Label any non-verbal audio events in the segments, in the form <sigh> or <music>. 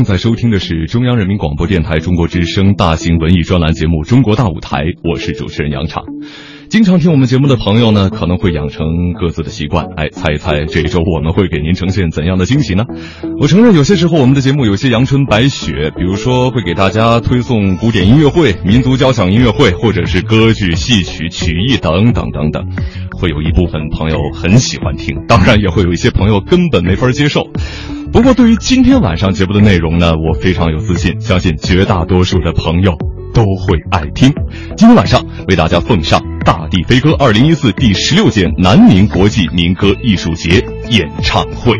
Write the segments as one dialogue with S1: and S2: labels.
S1: 正在收听的是中央人民广播电台中国之声大型文艺专栏节目《中国大舞台》，我是主持人杨畅。经常听我们节目的朋友呢，可能会养成各自的习惯。哎，猜一猜这一周我们会给您呈现怎样的惊喜呢？我承认有些时候我们的节目有些阳春白雪，比如说会给大家推送古典音乐会、民族交响音乐会，或者是歌剧、戏曲、曲艺等等等等。会有一部分朋友很喜欢听，当然也会有一些朋友根本没法接受。不过，对于今天晚上节目的内容呢，我非常有自信，相信绝大多数的朋友都会爱听。今天晚上为大家奉上《大地飞歌》二零一四第十六届南宁国际民歌艺术节演唱会。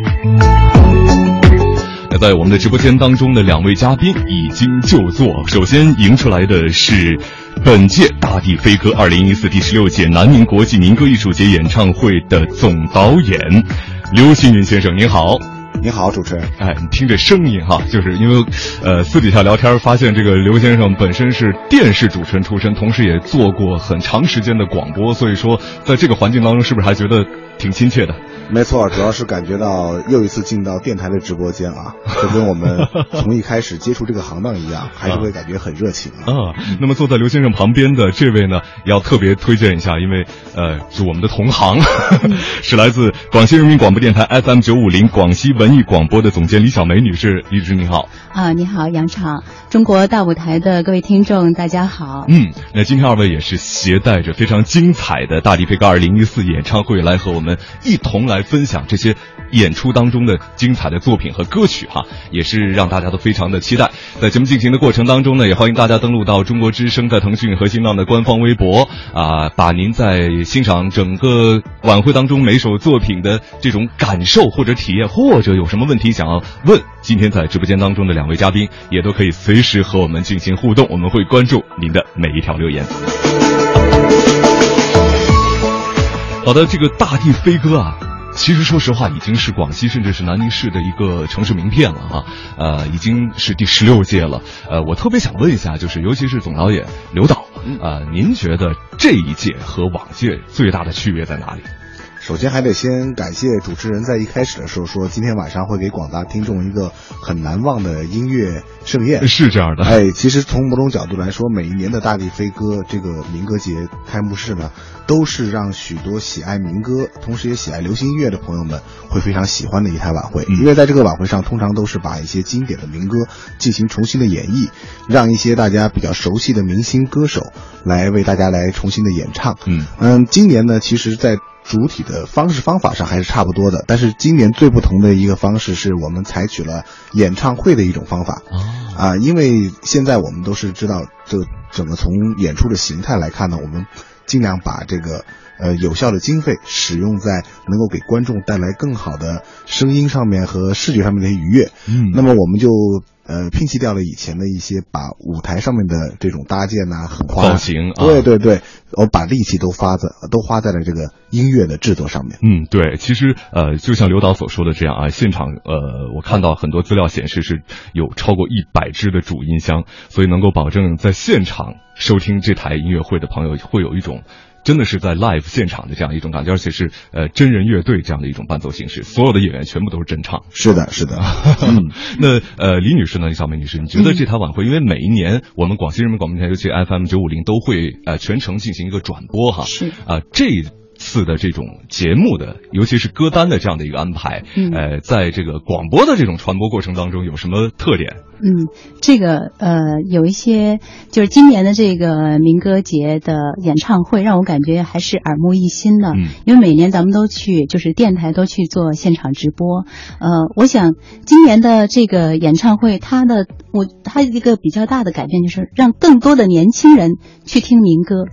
S1: 那在我们的直播间当中的两位嘉宾已经就座，首先迎出来的是本届《大地飞歌》二零一四第十六届南宁国际民歌艺术节演唱会的总导演刘新云先生，您好。
S2: 你好，主持人。
S1: 哎，你听这声音哈，就是因为，呃，私底下聊天发现，这个刘先生本身是电视主持人出身，同时也做过很长时间的广播，所以说在这个环境当中，是不是还觉得挺亲切的？
S2: 没错，主要是感觉到又一次进到电台的直播间啊，就跟我们 <laughs> 从一开始接触这个行当一样，还是会感觉很热情啊。
S1: 啊，那么坐在刘先生旁边的这位呢，要特别推荐一下，因为呃是我们的同行 <laughs> <laughs> 是来自广西人民广播电台 FM 九五零广西文艺广播的总监李小梅女士，李女士您好。
S3: 啊，你好，杨畅，中国大舞台的各位听众，大家好。
S1: 嗯，那今天二位也是携带着非常精彩的大地飞歌二零一四演唱会来和我们一同来分享这些演出当中的精彩的作品和歌曲哈，也是让大家都非常的期待。在节目进行的过程当中呢，也欢迎大家登录到中国之声在腾讯和新浪的官方微博啊，把您在欣赏整个晚会当中每首作品的这种感受或者体验，或者有什么问题想要问，今天在直播间当中的两位嘉宾也都可以随时和我们进行互动，我们会关注您的每一条留言。好的，这个大地飞歌啊。其实，说实话，已经是广西甚至是南宁市的一个城市名片了啊，呃，已经是第十六届了。呃，我特别想问一下，就是尤其是总导演刘导，呃，您觉得这一届和往届最大的区别在哪里？
S2: 首先还得先感谢主持人在一开始的时候说，今天晚上会给广大听众一个很难忘的音乐盛宴。
S1: 是这样的，
S2: 哎，其实从某种角度来说，每一年的大地飞歌这个民歌节开幕式呢，都是让许多喜爱民歌，同时也喜爱流行音乐的朋友们会非常喜欢的一台晚会。
S1: 嗯、
S2: 因为在这个晚会上，通常都是把一些经典的民歌进行重新的演绎，让一些大家比较熟悉的明星歌手来为大家来重新的演唱。
S1: 嗯
S2: 嗯，今年呢，其实，在主体的方式方法上还是差不多的，但是今年最不同的一个方式是我们采取了演唱会的一种方法。啊，因为现在我们都是知道，这整个从演出的形态来看呢，我们尽量把这个呃有效的经费使用在能够给观众带来更好的声音上面和视觉上面的愉悦。
S1: 嗯，
S2: 那么我们就。呃，摒弃掉了以前的一些把舞台上面的这种搭建呐、很
S1: 造型，啊、
S2: 对对对，我把力气都发在都花在了这个音乐的制作上面。
S1: 嗯，对，其实呃，就像刘导所说的这样啊，现场呃，我看到很多资料显示是有超过一百支的主音箱，所以能够保证在现场收听这台音乐会的朋友会有一种。真的是在 live 现场的这样一种感觉，而且是呃真人乐队这样的一种伴奏形式，所有的演员全部都是真唱。
S2: 是的，是的。<laughs>
S1: 嗯，那呃李女士呢，李小梅女士，你觉得这台晚会，因为每一年我们广西人民广播电台，尤其 FM 九五零都会呃全程进行一个转播哈，
S3: 是
S1: 啊、呃、这。次的这种节目的，尤其是歌单的这样的一个安排，
S3: 嗯，
S1: 呃，在这个广播的这种传播过程当中有什么特点？
S3: 嗯，这个呃，有一些就是今年的这个民歌节的演唱会，让我感觉还是耳目一新的。
S1: 嗯，
S3: 因为每年咱们都去，就是电台都去做现场直播。呃，我想今年的这个演唱会，它的我它一个比较大的改变就是让更多的年轻人去听民歌。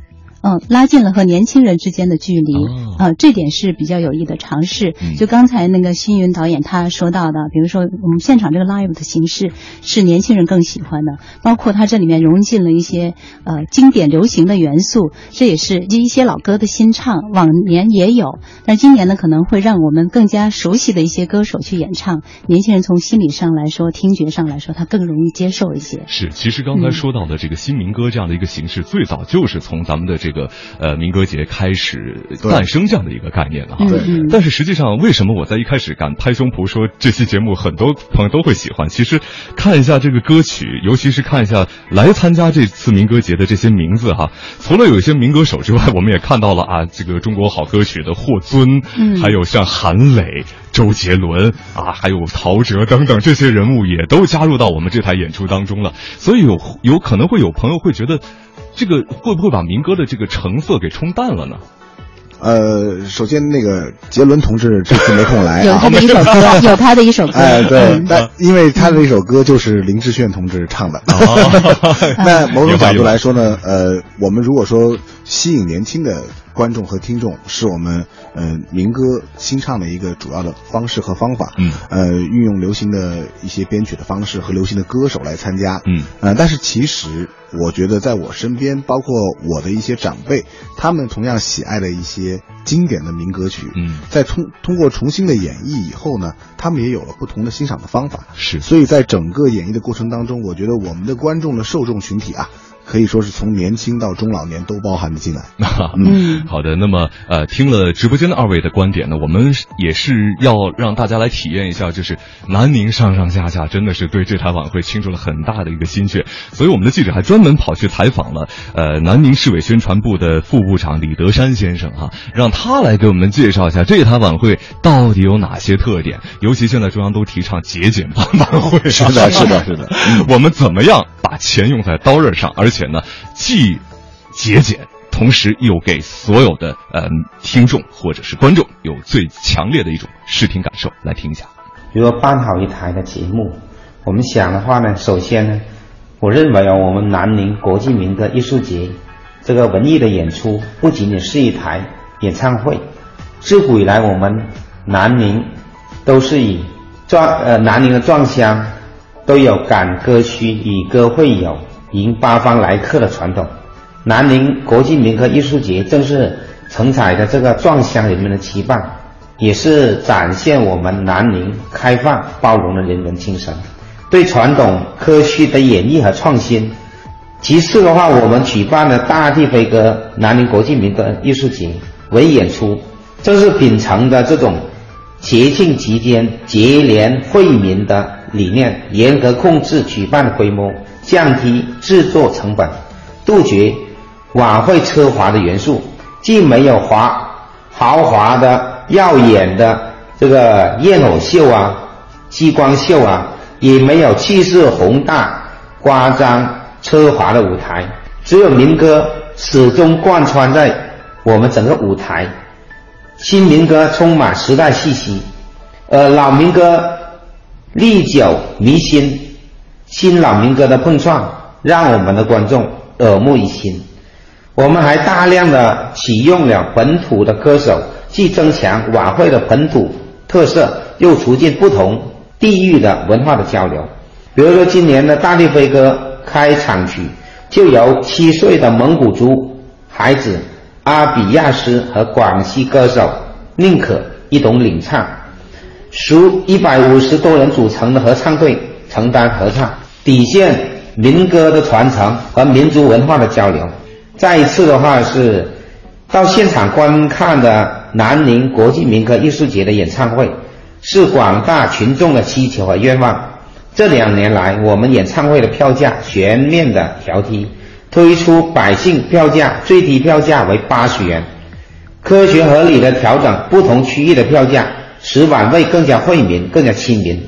S3: 嗯，拉近了和年轻人之间的距离，呃，这点是比较有益的尝试。就刚才那个新云导演他说到的，比如说我们现场这个 live 的形式是年轻人更喜欢的，包括它这里面融进了一些呃经典流行的元素，这也是一些老歌的新唱，往年也有，但今年呢可能会让我们更加熟悉的一些歌手去演唱，年轻人从心理上来说、听觉上来说，他更容易接受一些。
S1: 是，其实刚才说到的这个新民歌这样的一个形式，最早就是从咱们的这个呃民歌节开始诞生这样的一个概念了。
S3: 对。
S1: 但是实际上，为什么我在一开始敢拍胸脯说这期节目很多朋友都会喜欢？其实看一下这个歌曲，尤其是看一下来参加这次民歌节的这些名字哈，除了有一些民歌手之外，我们也看到了啊，这个中国好歌曲的霍尊，
S3: 嗯，
S1: 还有像韩磊、周杰伦啊，还有陶喆等等这些人物也都加入到我们这台演出当中了。所以有有可能会有朋友会觉得，这个会不会把民歌的这个成色给冲淡了呢？
S2: 呃，首先那个杰伦同志这次没空来，
S3: 有他的 <laughs> 一首歌，有他的一首歌，
S2: 哎，对，但因为他的一首歌就是林志炫同志唱的。<laughs> 那某种角度来说呢，<laughs> 呃，我们如果说吸引年轻的。观众和听众是我们呃民歌新唱的一个主要的方式和方法，
S1: 嗯，
S2: 呃，运用流行的一些编曲的方式和流行的歌手来参加，
S1: 嗯，
S2: 呃，但是其实我觉得在我身边，包括我的一些长辈，他们同样喜爱的一些经典的民歌曲，
S1: 嗯，
S2: 在通通过重新的演绎以后呢，他们也有了不同的欣赏的方法，
S1: 是，
S2: 所以在整个演绎的过程当中，我觉得我们的观众的受众群体啊。可以说是从年轻到中老年都包含的进来。<laughs>
S3: 嗯，
S1: 好的。那么，呃，听了直播间的二位的观点呢，我们也是要让大家来体验一下，就是南宁上上下下真的是对这台晚会倾注了很大的一个心血。所以，我们的记者还专门跑去采访了，呃，南宁市委宣传部的副部长李德山先生啊，让他来给我们介绍一下这台晚会到底有哪些特点。尤其现在中央都提倡节俭办晚会，
S2: 是的，是的，是的。<laughs>
S1: 我们怎么样把钱用在刀刃上，而且且呢，既节俭，同时又给所有的呃听众或者是观众有最强烈的一种视听感受。来听一下，
S4: 如果办好一台的节目，我们想的话呢，首先呢，我认为啊，我们南宁国际民歌艺术节这个文艺的演出不仅仅是一台演唱会。自古以来，我们南宁都是以壮呃南宁的壮乡都有赶歌区，以歌会友。迎八方来客的传统，南宁国际民歌艺术节正是承载着这个壮乡人们的期盼，也是展现我们南宁开放包容的人文精神，对传统歌曲的演绎和创新。其次的话，我们举办的大地飞歌南宁国际民歌艺术节为演出，正是秉承着这种节庆期间结连惠民的理念，严格控制举办的规模。降低制作成本，杜绝晚会奢华的元素，既没有华豪华的耀眼的这个焰火秀啊、激光秀啊，也没有气势宏大、夸张奢华的舞台，只有民歌始终贯穿在我们整个舞台。新民歌充满时代气息，呃，老民歌历久弥新。新老民歌的碰撞，让我们的观众耳目一新。我们还大量的启用了本土的歌手，既增强晚会的本土特色，又促进不同地域的文化的交流。比如说，今年的大地飞歌开场曲，就由七岁的蒙古族孩子阿比亚斯和广西歌手宁可一同领唱，属一百五十多人组成的合唱队。承担合唱，体现民歌的传承和民族文化的交流。再一次的话是，到现场观看的南宁国际民歌艺术节的演唱会，是广大群众的需求和愿望。这两年来，我们演唱会的票价全面的调低，推出百姓票价，最低票价为八十元，科学合理的调整不同区域的票价，使晚会更加惠民、更加亲民，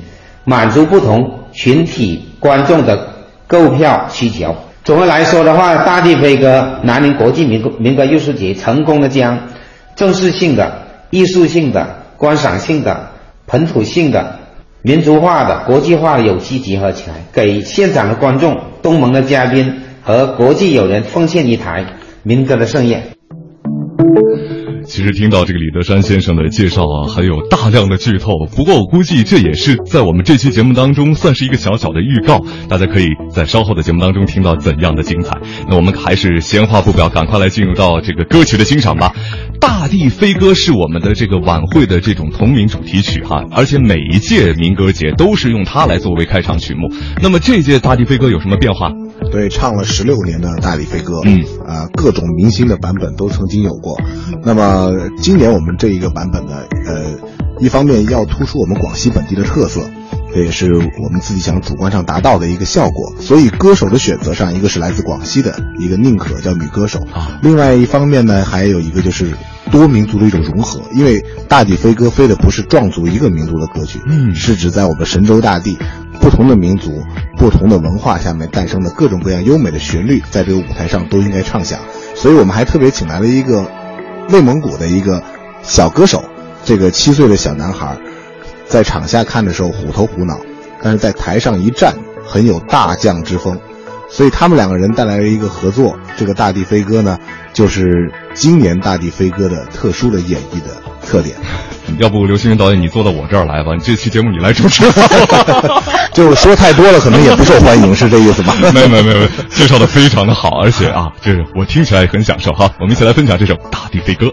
S4: 满足不同。群体观众的购票需求。总的来说的话，大地飞歌南宁国际民歌民歌艺术节成功的将正式性的、艺术性的、观赏性的、本土性的、民族化的、国际化的有机结合起来，给现场的观众、东盟的嘉宾和国际友人奉献一台民歌的盛宴。
S5: 其实听到这个李德山先生的介绍啊，还有大量的剧透。不过我估计这也是在我们这期节目当中算是一个小小的预告，大家可以在稍后的节目当中听到怎样的精彩。那我们还是闲话不表，赶快来进入到这个歌曲的欣赏吧。《大地飞歌》是我们的这个晚会的这种同名主题曲哈，而且每一届民歌节都是用它来作为开场曲目。那么这届《大地飞歌》有什么变化？
S2: 对，唱了十六年的《大地飞歌》，
S5: 嗯，
S2: 啊，各种明星的版本都曾经有过。那么今年我们这一个版本呢，呃，一方面要突出我们广西本地的特色，这也是我们自己想主观上达到的一个效果。所以歌手的选择上，一个是来自广西的一个宁可叫女歌手
S5: 啊，
S2: 另外一方面呢，还有一个就是多民族的一种融合，因为《大地飞歌》飞的不是壮族一个民族的歌曲，
S5: 嗯，
S2: 是指在我们神州大地。不同的民族、不同的文化下面诞生的各种各样优美的旋律，在这个舞台上都应该唱响。所以我们还特别请来了一个内蒙古的一个小歌手，这个七岁的小男孩，在场下看的时候虎头虎脑，但是在台上一站很有大将之风。所以他们两个人带来了一个合作，这个《大地飞歌》呢，就是今年《大地飞歌》的特殊的演绎的特点。<laughs>
S5: 要不刘青云导演，你坐到我这儿来吧，你这期节目你来主持。<laughs> <laughs>
S2: 就是说太多了，可能也不受欢迎，是这意思吧？
S5: 没有没有没有，介绍的非常的好，而且啊，就是我听起来也很享受哈。我们一起来分享这首《大地飞歌》。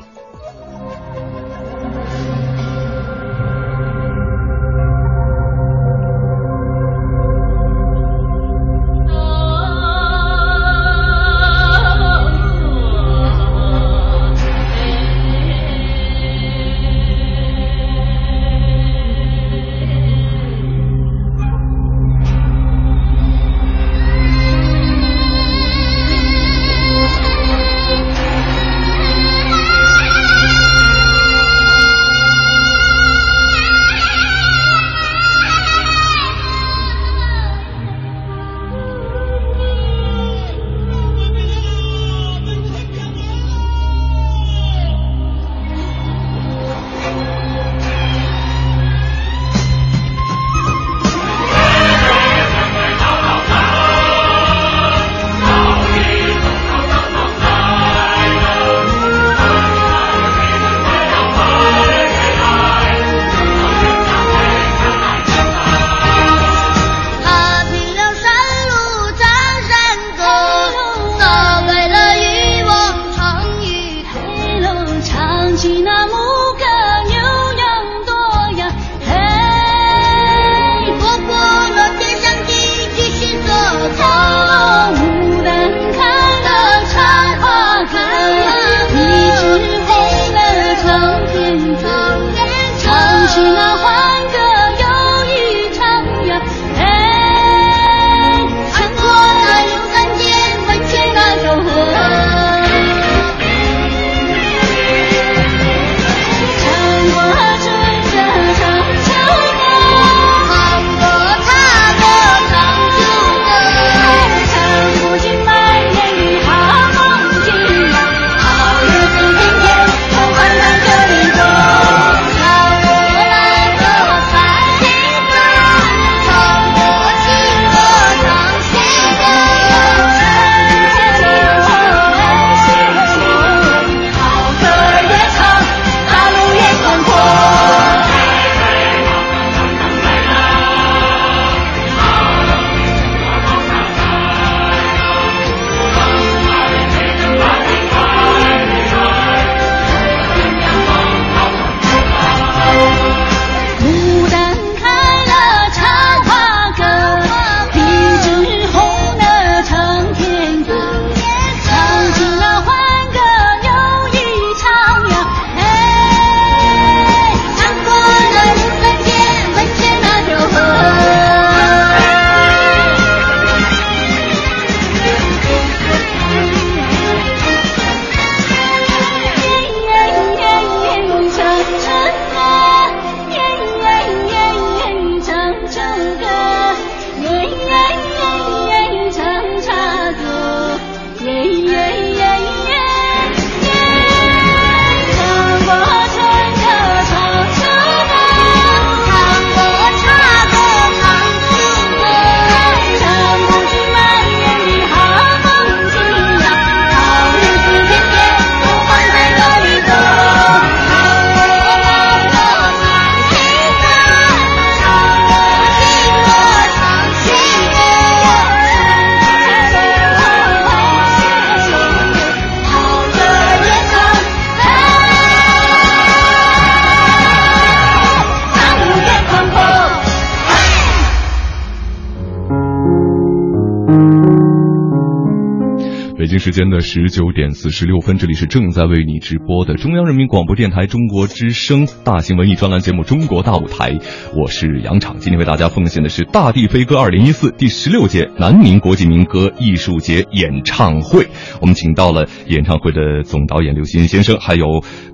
S1: 间的十九点四十六分，这里是正在为你直播的中央人民广播电台中国之声大型文艺专栏节目《中国大舞台》，我是杨昶。今天为大家奉献的是《大地飞歌》二零一四第十六届南宁国际民歌艺术节演唱会。我们请到了演唱会的总导演刘欣先生，还有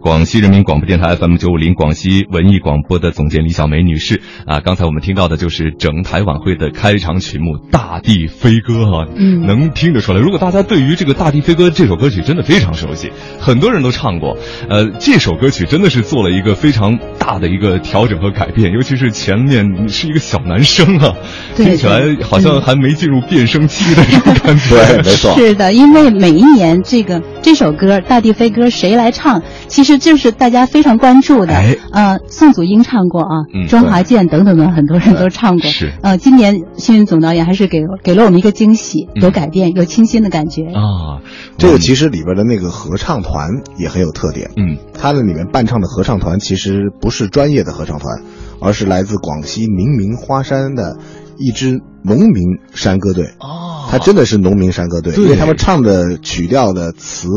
S1: 广西人民广播电台 FM 九五零广西文艺广播的总监李小梅女士。啊，刚才我们听到的就是整台晚会的开场曲目《大地飞歌》啊，
S3: 嗯，
S1: 能听得出来。如果大家对于这个《大地飞歌》这首歌曲真的非常熟悉，很多人都唱过。呃，这首歌曲真的是做了一个非常大的一个调整和改变，尤其是前面是一个小男生啊，听起来好像还没进入变声期的这种感觉。
S2: 对，没错。
S3: 是的，因为每一年这个这首歌《大地飞歌》谁来唱，其实就是大家非常关注的。
S1: 哎，
S3: 呃，宋祖英唱过啊，
S1: 嗯
S3: 庄华健等等的很多人都唱过。
S1: 是
S3: 呃，今年幸运总导演还是给给了我们一个惊喜，有改变，有清新的感觉。
S1: 啊，
S2: 这个其实里边的那个合唱团也很有特点。
S1: 嗯，
S2: 它的里面伴唱的合唱团其实不是专业的合唱团，而是来自广西明明花山的一支农民山歌队。
S1: 哦，
S2: 它真的是农民山歌队，
S1: 对
S2: 因为他们唱的曲调的词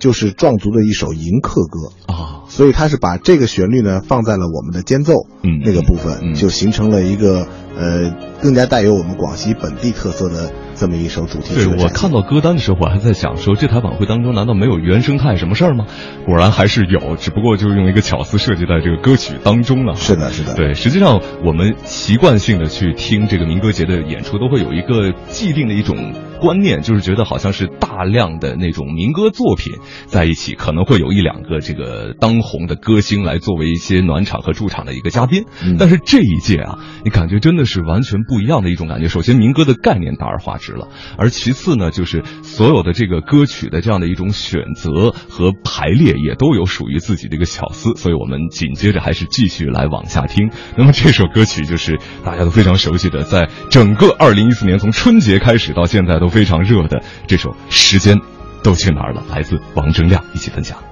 S2: 就是壮族的一首迎客歌。
S1: 啊，
S2: 所以他是把这个旋律呢放在了我们的间奏，
S1: 嗯
S2: 那个部分，
S1: 嗯
S2: 就形成了一个呃更加带有我们广西本地特色的这么一首主题
S1: 对
S2: 曲对。
S1: 我看到歌单的时候，我还在想说，这台晚会当中难道没有原生态什么事儿吗？果然还是有，只不过就是用一个巧思设计在这个歌曲当中了。
S2: 是的，是的，
S1: 对，实际上我们习惯性的去听这个民歌节的演出，都会有一个既定的一种观念，就是觉得好像是大量的那种民歌作品在一起，可能会有一两个这个当红的歌星来作为一些暖场和驻场的一个嘉宾。
S2: 嗯
S1: 但是这一届啊，你感觉真的是完全不一样的一种感觉。首先，民歌的概念大而化之了，而其次呢，就是所有的这个歌曲的这样的一种选择和排列，也都有属于自己的一个巧思。所以我们紧接着还是继续来往下听。那么这首歌曲就是大家都非常熟悉的，在整个二零一四年从春节开始到现在都非常热的这首《时间都去哪儿了》，来自王铮亮，一起分享。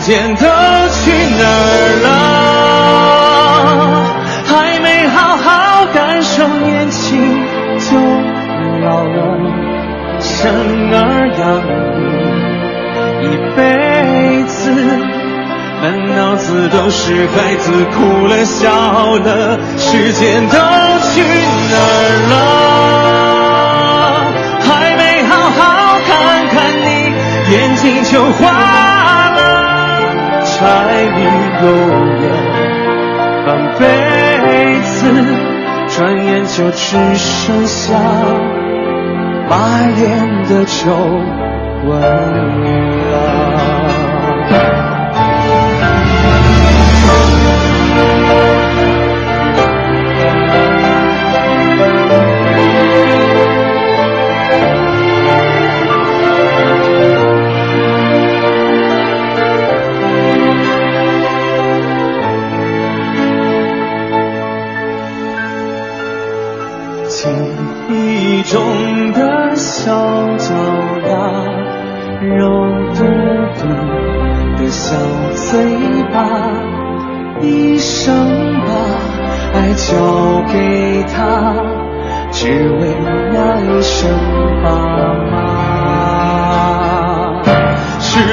S6: 时间都去哪儿了？还没好好感受年轻就老了，生儿养女一辈子。满脑子都是孩子哭了笑了，时间都去哪儿了？就只剩下满脸的皱纹了。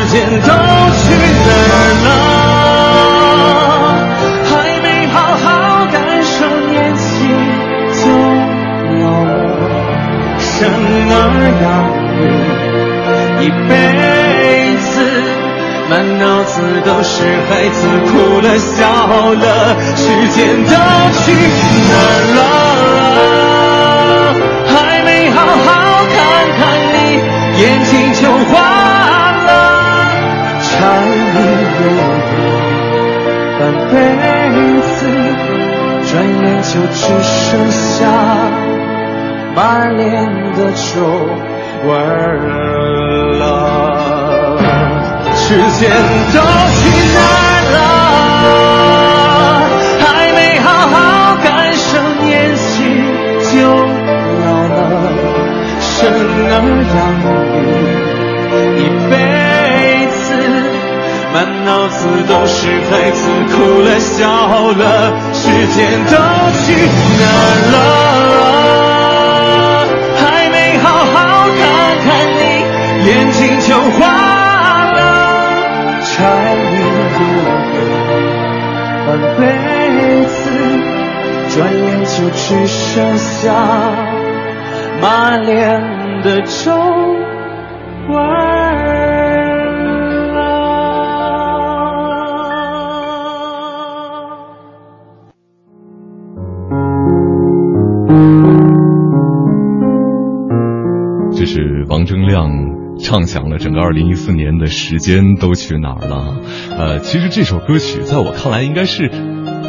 S6: 时间都去哪儿了还没好好感受年轻就老了生儿养女一辈子满脑子都是孩子哭了笑了时间都去哪儿了。就只剩下满脸的皱纹了。时间都去哪儿了？还没好好感受年轻就老了。生儿养女一辈子，满脑子都是孩子哭了笑了。时间都去哪了？还没好好看看你，眼睛就花了。柴米油盐半辈子，转眼就只剩下满脸的皱
S1: 亮。唱响了整个二零一四年的时间都去哪儿了？呃，其实这首歌曲在我看来应该是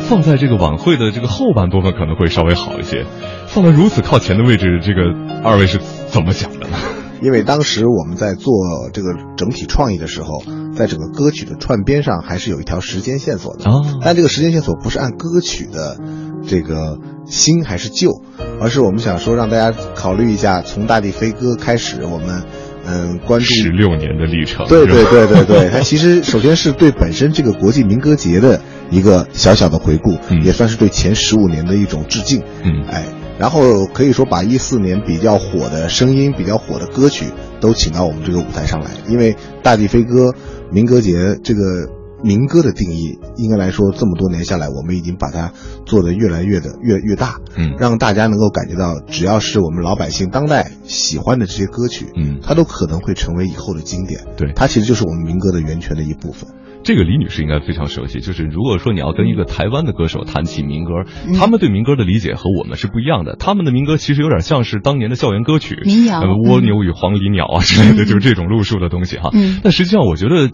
S1: 放在这个晚会的这个后半部分可能会稍微好一些，放在如此靠前的位置，这个二位是怎么想的呢？<laughs>
S2: 因为当时我们在做这个整体创意的时候，在整个歌曲的串边上还是有一条时间线索的，但这个时间线索不是按歌曲的这个新还是旧，而是我们想说让大家考虑一下，从《大地飞歌》开始，我们。嗯，关注
S1: 十六年的历程，
S2: 对对对对对，它其实首先是对本身这个国际民歌节的一个小小的回顾，也算是对前十五年的一种致敬。
S1: 嗯，
S2: 哎，然后可以说把一四年比较火的声音、比较火的歌曲都请到我们这个舞台上来，因为大地飞歌民歌节这个。民歌的定义，应该来说，这么多年下来，我们已经把它做得越来越的越越大，
S1: 嗯，
S2: 让大家能够感觉到，只要是我们老百姓当代喜欢的这些歌曲，
S1: 嗯，
S2: 它都可能会成为以后的经典。
S1: 对，
S2: 它其实就是我们民歌的源泉的一部分。
S1: 这个李女士应该非常熟悉，就是如果说你要跟一个台湾的歌手谈起民歌，他们对民歌的理解和我们是不一样的。他们的民歌其实有点像是当年的校园歌曲，
S3: 民谣，
S1: 蜗牛与黄鹂鸟啊之类的，就是这种路数的东西哈。
S3: 嗯，
S1: 但实际上我觉得。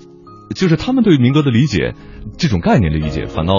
S1: 就是他们对民歌的理解，这种概念的理解，反倒，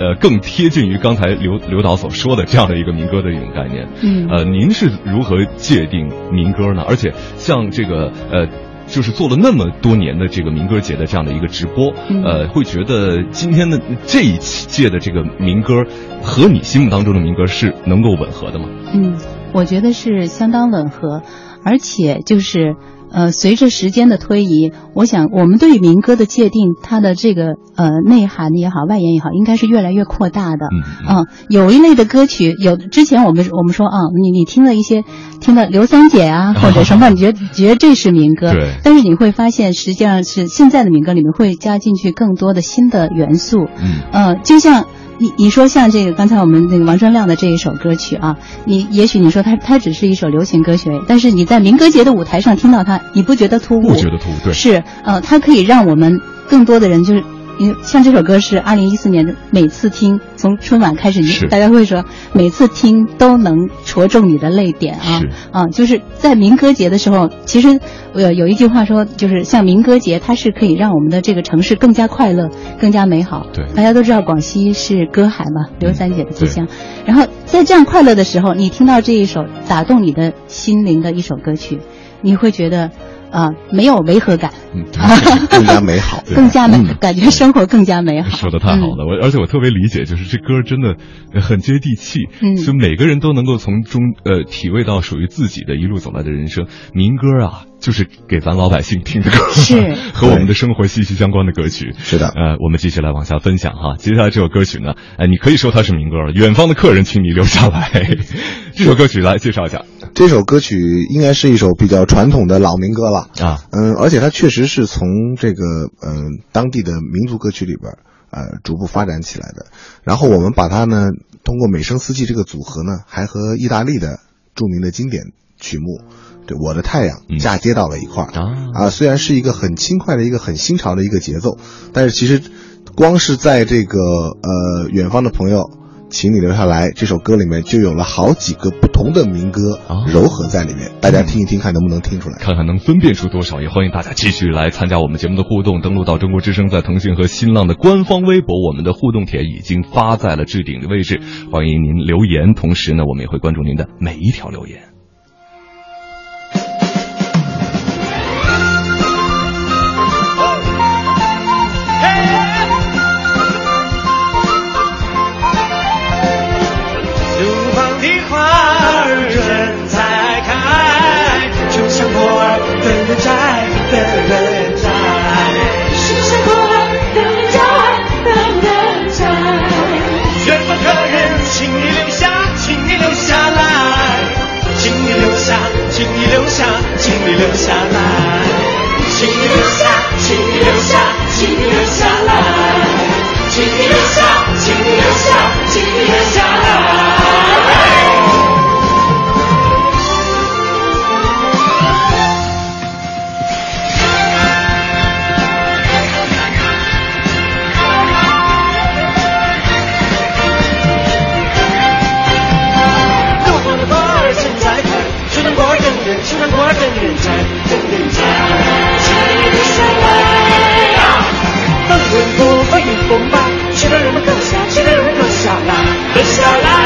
S1: 呃，更贴近于刚才刘刘导所说的这样的一个民歌的一种概念。
S3: 嗯，
S1: 呃，您是如何界定民歌呢？而且像这个呃，就是做了那么多年的这个民歌节的这样的一个直播，呃，会觉得今天的这一届的这个民歌和你心目当中的民歌是能够吻合的吗？
S3: 嗯，我觉得是相当吻合，而且就是。呃，随着时间的推移，我想我们对于民歌的界定，它的这个呃内涵也好，外延也好，应该是越来越扩大的。
S1: 嗯，
S3: 有一类的歌曲，有之前我们我们说啊，你你听了一些，听了刘三姐啊或者什么，<laughs> 你觉得觉得这是民歌。
S1: 对。
S3: 但是你会发现，实际上是现在的民歌里面会加进去更多的新的元素。
S1: 嗯。
S3: 呃，就像。你你说像这个刚才我们那个王铮亮的这一首歌曲啊，你也许你说它它只是一首流行歌曲，但是你在民歌节的舞台上听到它，你不觉得突兀？
S1: 不觉得突兀，对。
S3: 是，呃，它可以让我们更多的人就是。因为像这首歌是二零一四年的，每次听从春晚开始，大家会说每次听都能戳中你的泪点啊啊！就是在民歌节的时候，其实呃有一句话说，就是像民歌节，它是可以让我们的这个城市更加快乐、更加美好。
S1: 对，
S3: 大家都知道广西是歌海嘛，刘三姐的故乡。然后在这样快乐的时候，你听到这一首打动你的心灵的一首歌曲，你会觉得。啊，没有违和感，
S2: 更加美好，<laughs>
S3: 更加美，感觉生活更加美好。
S1: 说的太好了，我而且我特别理解，就是这歌真的很接地气，
S3: 嗯，
S1: 就每个人都能够从中呃体味到属于自己的一路走来的人生。民歌啊。就是给咱老百姓听的歌，
S3: 是 <laughs>
S1: 和我们的生活息息相关的歌曲。
S2: 是的，
S1: 呃，我们继续来往下分享哈。接下来这首歌曲呢，哎，你可以说它是民歌了。远方的客人，请你留下来。<laughs> 这首歌曲来介绍一下。
S2: 这首歌曲应该是一首比较传统的老民歌了
S1: 啊，
S2: 嗯，而且它确实是从这个嗯当地的民族歌曲里边呃逐步发展起来的。然后我们把它呢，通过美声四季这个组合呢，还和意大利的著名的经典曲目。对我的太阳嫁接到了一块儿啊，虽然是一个很轻快的一个很新潮的一个节奏，但是其实光是在这个呃远方的朋友。请你留下来。这首歌里面就有了好几个不同的民歌糅合在里面，大家听一听，看能不能听出来，
S6: 看看能分辨出多少。也欢迎大家继续来参加我们节目的互动，登录到中国之声在腾讯和新浪的官方微博，我们的互动帖已经发在了置顶的位置，欢迎您留言。同时呢，我们也会关注您的每一条留言。
S1: 请你留下请你留下来请你留下请你留下请你留下来请你留下请你留下请你留下来
S6: 请你留下。滚不翻，云不慢，去的人们刻下，去的人们刻下啦，刻下啦。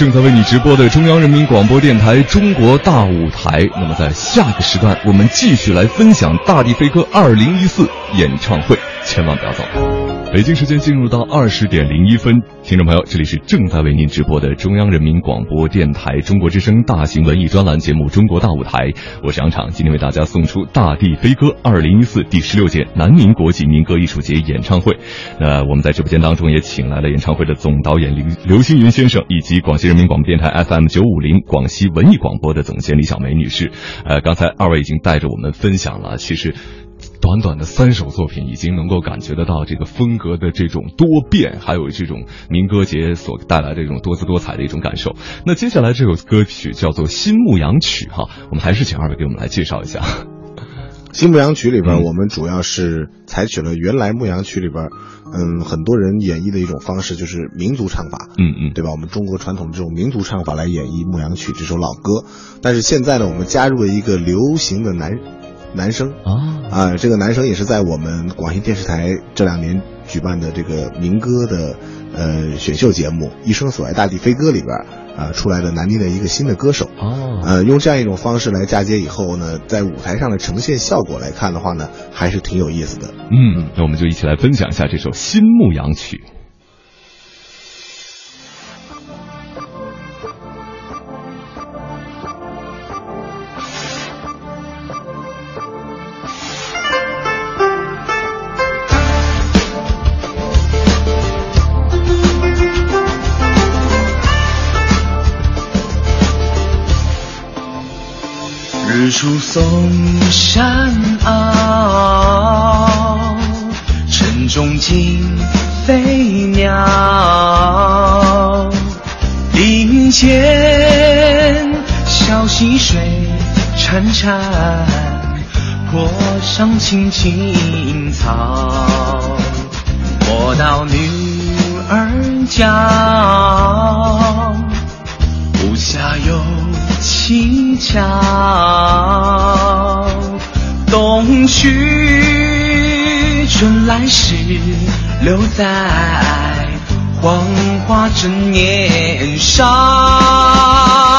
S1: 正在为你直播的中央人民广播电台中国大舞台。那么，在下个时段，我们继续来分享《大地飞歌》二零一四演唱会，千万不要走。北京时间进入到二十点零一分，听众朋友，这里是正在为您直播的中央人民广播电台中国之声大型文艺专栏节目《中国大舞台》，我是杨畅，今天为大家送出《大地飞歌》二零一四第十六届南宁国际民歌艺术节演唱会。那我们在直播间当中也请来了演唱会的总导演刘刘星云先生，以及广西人民广播电台 FM 九五零广西文艺广播的总监李小梅女士。呃，刚才二位已经带着我们分享了，其实。短短的三首作品，已经能够感觉得到这个风格的这种多变，还有这种民歌节所带来的这种多姿多彩的一种感受。那接下来这首歌曲叫做《新牧羊曲》哈，我们还是请二位给我们来介绍一下。
S2: 《新牧羊曲》里边，我们主要是采取了原来牧羊曲里边，嗯，很多人演绎的一种方式，就是民族唱法，
S6: 嗯嗯，
S2: 对吧？我们中国传统这种民族唱法来演绎《牧羊曲》这首老歌，但是现在呢，我们加入了一个流行的男。男生
S6: 啊
S2: 啊，这个男生也是在我们广西电视台这两年举办的这个民歌的呃选秀节目《一生所爱大地飞歌》里边啊出来的南京的一个新的歌手。
S1: 哦，
S2: 呃，用这样一种方式来嫁接以后呢，在舞台上的呈现效果来看的话呢，还是挺有意思的。
S1: 嗯，那我们就一起来分享一下这首《新牧羊曲》。
S6: 出嵩山坳，晨钟惊飞鸟。林间小溪水潺潺，坡上青青草。莫道女儿娇，下有。轻巧，冬去春来时，留在黄花正年少。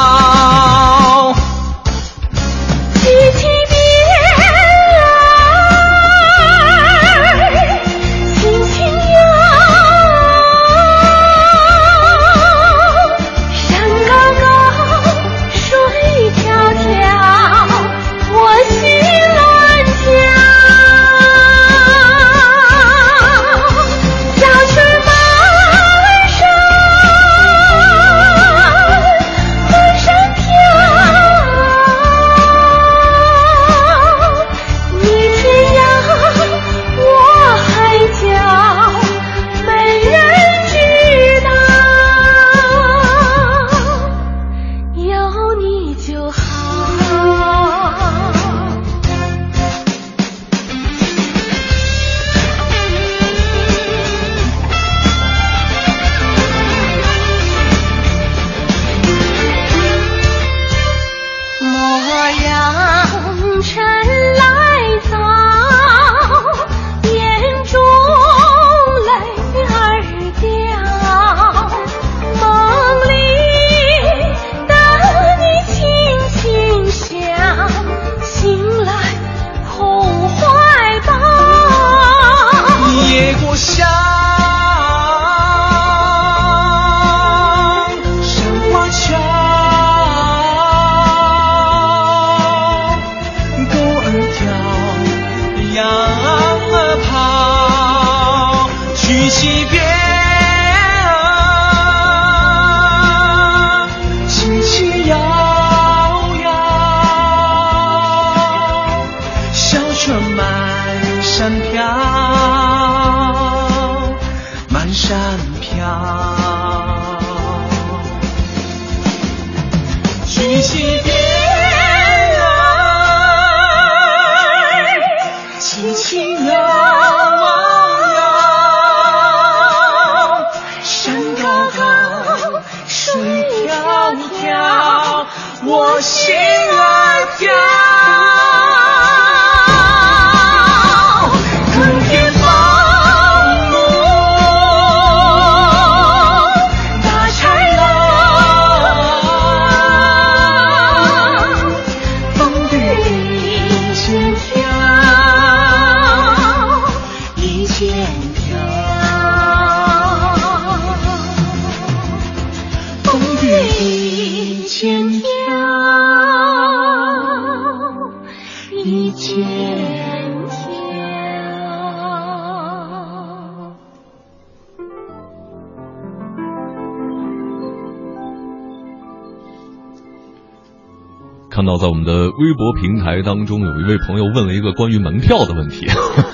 S1: 微博平台当中，有一位朋友问了一个关于门票的问题。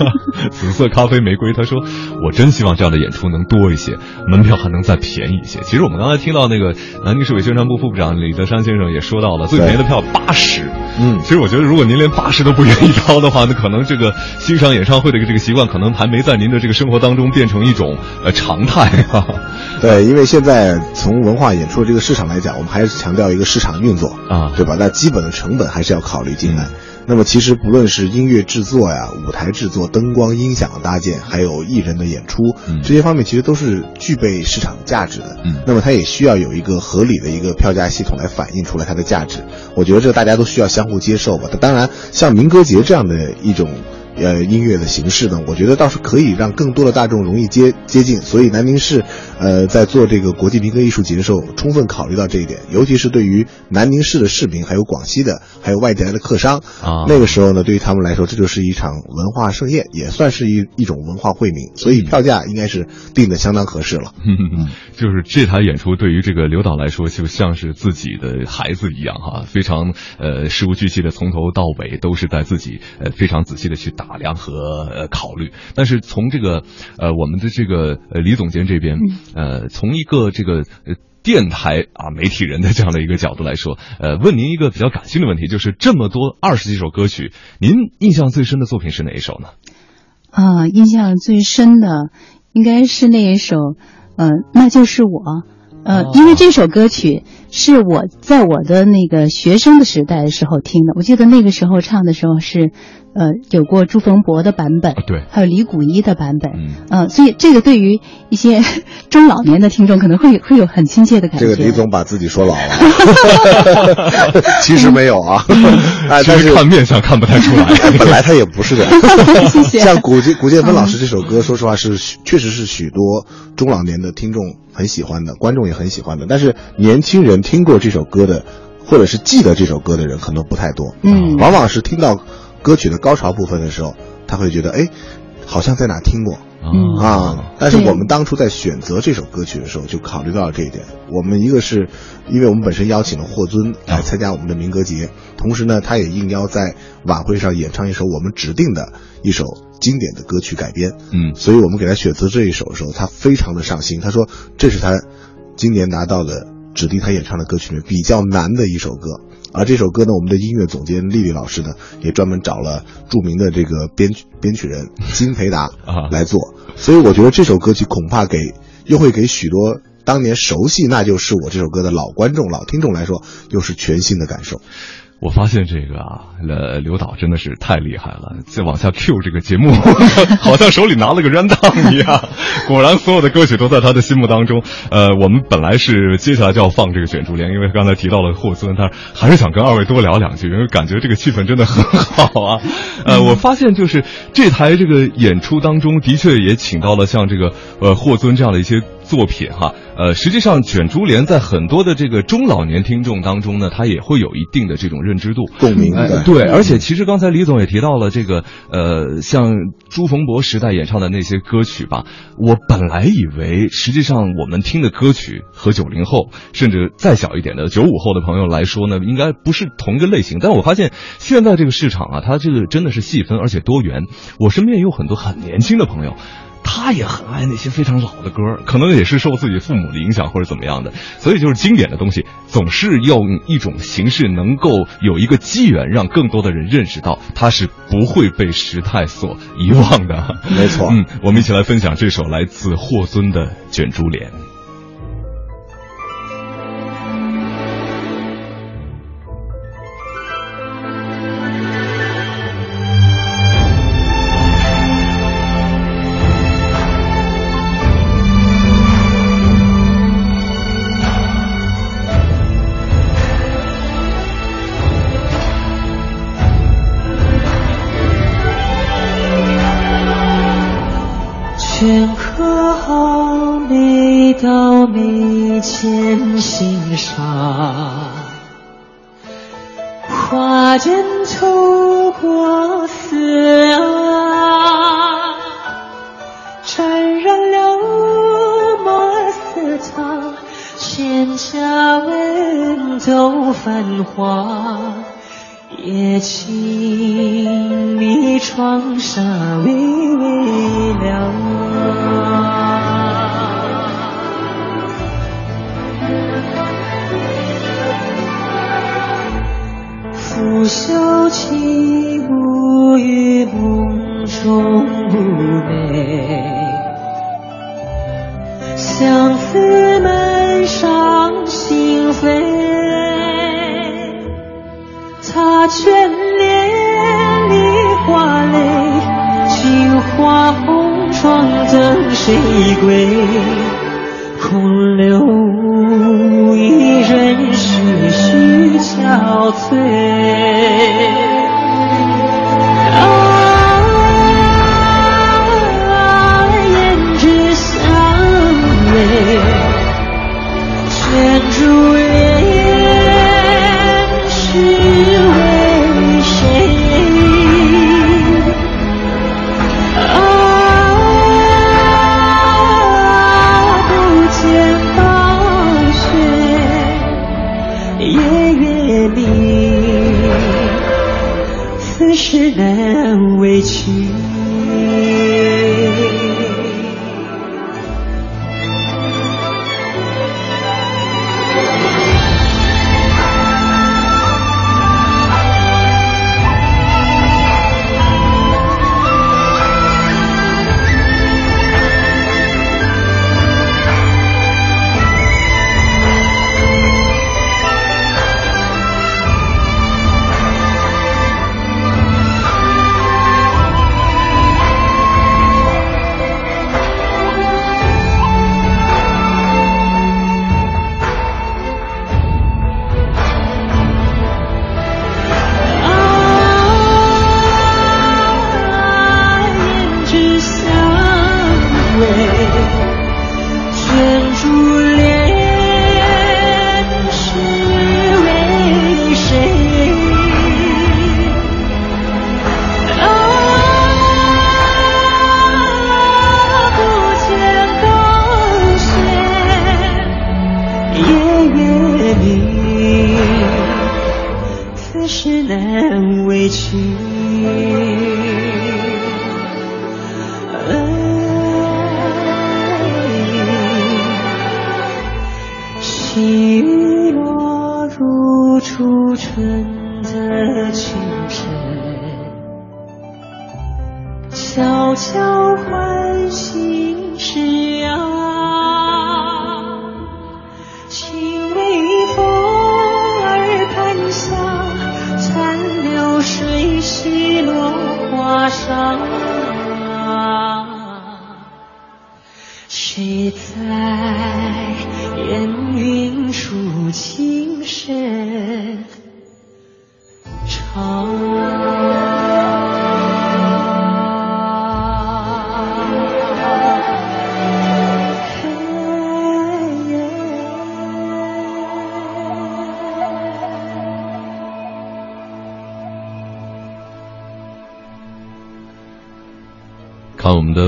S1: <laughs> 紫色咖啡玫瑰他说：“我真希望这样的演出能多一些，门票还能再便宜一些。”其实我们刚才听到那个南京市委宣传部副部长李德山先生也说到了，最便宜的票八十。
S2: 嗯，
S1: 其实我觉得，如果您连八十都不愿意掏的话，那可能这个欣赏演唱会的这个习惯，可能还没在您的这个生活当中变成一种呃常态。<laughs>
S2: 对，因为现在从文化演出这个市场来讲，我们还是强调一个市场运作
S1: 啊，
S2: 对吧？那基本的成本还是要考虑进来。那么其实不论是音乐制作呀、舞台制作、灯光、音响的搭建，还有艺人的演出，这些方面其实都是具备市场价值的。
S1: 嗯，
S2: 那么它也需要有一个合理的一个票价系统来反映出来它的价值。我觉得这大家都需要相互接受吧。当然，像民歌节这样的一种。呃，音乐的形式呢，我觉得倒是可以让更多的大众容易接接近。所以南宁市，呃，在做这个国际民歌艺术节的时候，充分考虑到这一点。尤其是对于南宁市的市民，还有广西的，还有外地来的客商，
S1: 啊，
S2: 那个时候呢，对于他们来说，这就是一场文化盛宴，也算是一一种文化惠民。所以票价应该是定的相当合适了。<laughs>
S1: 就是这台演出对于这个刘导来说，就像是自己的孩子一样哈，非常呃事无巨细的从头到尾都是在自己呃非常仔细的去打。打量和呃考虑，但是从这个呃我们的这个呃李总监这边，呃从一个这个呃电台啊媒体人的这样的一个角度来说，呃问您一个比较感性的问题，就是这么多二十几首歌曲，您印象最深的作品是哪一首呢？
S3: 啊，印象最深的应该是那一首，呃，那就是我，呃，因为这首歌曲是我在我的那个学生的时代的时候听的，我记得那个时候唱的时候是。呃，有过朱逢博的版本，
S1: 对，
S3: 还有李谷一的版本，嗯，所以这个对于一些 <laughs> 中老年的听众可能会会有很亲切的感
S2: 觉。这个李总把自己说老了，<laughs> 其实没有啊，<laughs>
S1: 但是看面相看不太出来，
S2: 本来他也不是这样。
S3: 谢谢。
S2: 像古建古建芬老师这首歌，说实话是确实是许多中老年的听众很喜欢的，观众也很喜欢的，但是年轻人听过这首歌的，或者是记得这首歌的人可能不太多，
S3: 嗯，
S2: 往往是听到。歌曲的高潮部分的时候，他会觉得哎，好像在哪听过嗯啊。但是我们当初在选择这首歌曲的时候，就考虑到了这一点。我们一个是，因为我们本身邀请了霍尊来参加我们的民歌节，同时呢，他也应邀在晚会上演唱一首我们指定的一首经典的歌曲改编。
S1: 嗯，
S2: 所以我们给他选择这一首的时候，他非常的上心。他说这是他今年拿到的指定他演唱的歌曲里面比较难的一首歌。而这首歌呢，我们的音乐总监丽丽老师呢，也专门找了著名的这个编曲编曲人金培达来做，所以我觉得这首歌曲恐怕给又会给许多当年熟悉那就是我这首歌的老观众、老听众来说，又是全新的感受。
S1: 我发现这个啊，呃，刘导真的是太厉害了。再往下 Q 这个节目，<laughs> 好像手里拿了个原档一样。<laughs> 果然，所有的歌曲都在他的心目当中。呃，我们本来是接下来就要放这个卷珠帘，因为刚才提到了霍尊，他还是想跟二位多聊两句，因为感觉这个气氛真的很好啊。<laughs> 呃，我发现就是这台这个演出当中，的确也请到了像这个呃霍尊这样的一些。作品哈，呃，实际上卷珠帘在很多的这个中老年听众当中呢，它也会有一定的这种认知度、
S2: 共鸣。
S1: 对，而且其实刚才李总也提到了这个，呃，像朱逢博时代演唱的那些歌曲吧，我本来以为实际上我们听的歌曲和九零后甚至再小一点的九五后的朋友来说呢，应该不是同一个类型。但我发现现在这个市场啊，它这个真的是细分而且多元。我身边也有很多很年轻的朋友。他也很爱那些非常老的歌，可能也是受自己父母的影响或者怎么样的，所以就是经典的东西总是用一种形式能够有一个机缘，让更多的人认识到它是不会被时态所遗忘的。
S2: 没错，
S1: 嗯，我们一起来分享这首来自霍尊的《卷珠帘》。
S7: 上，花间
S8: 透过思啊，沾染了墨色彩，千家文都繁华，夜静迷窗纱
S7: 微。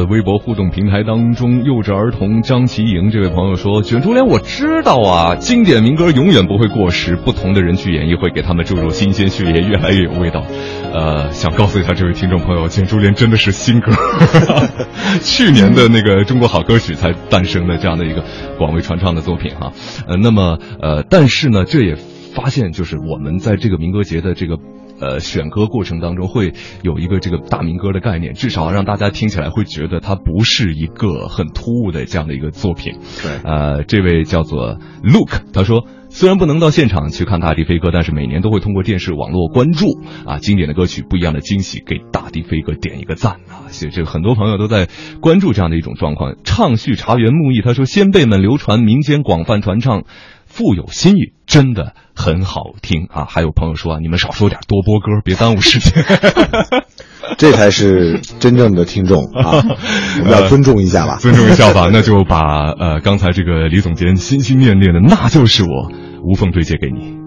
S7: 微博互动平台当中，幼稚儿童张琪莹这位朋友说：“卷珠帘我知道啊，经典民歌永远不会过时，不同的人去演绎会给他们注入新鲜血液，越来越有味道。”呃，想告诉一下这位听众朋友，卷珠帘真的是新歌，<laughs> 去年的那个中国好歌曲才诞生的这样的一个广为传唱的作品哈。呃，那么呃，但是呢，这也发现就是我们在这个民歌节的这个。呃，选歌过程当中会有一个这个大民歌的概念，至少让大家听起来会觉得它不是一个很突兀的这样的一个作品。
S2: 对，
S7: 呃，这位叫做 Look，他说虽然不能到现场去看大地飞歌，但是每年都会通过电视网络关注啊，经典的歌曲，不一样的惊喜，给大地飞歌点一个赞啊！所以这个很多朋友都在关注这样的一种状况。唱序茶园木易他说先辈们流传，民间广泛传唱。富有新意，真的很好听啊！还有朋友说啊，你们少说点，多播歌，别耽误时间。<laughs>
S2: 这才是真正的听众啊！<laughs> 我们要尊重一下吧，
S7: 尊重一下吧。<laughs> 那就把呃刚才这个李总监心心念念的，那就是我，无缝对接给你。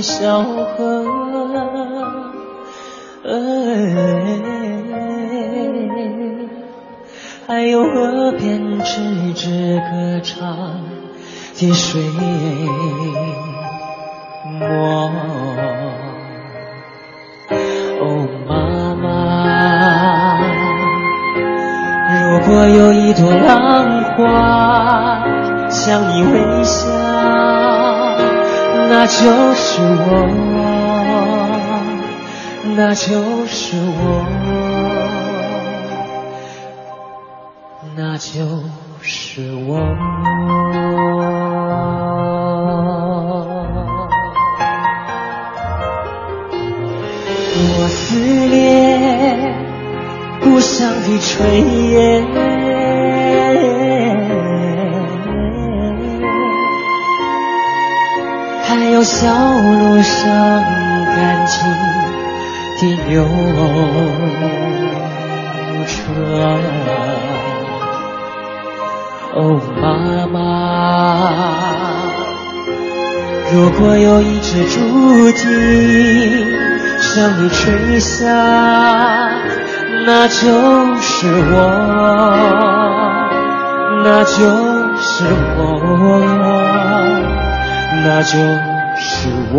S8: 小河，还有河边吱吱歌唱的水。
S7: 默。哦，妈妈，如果有一朵浪花向你微笑，那就是我，那就是我，那就是我。我思念故乡的炊烟，如果有一只竹笛。向你吹下，那就是我，那就是我，那就是。我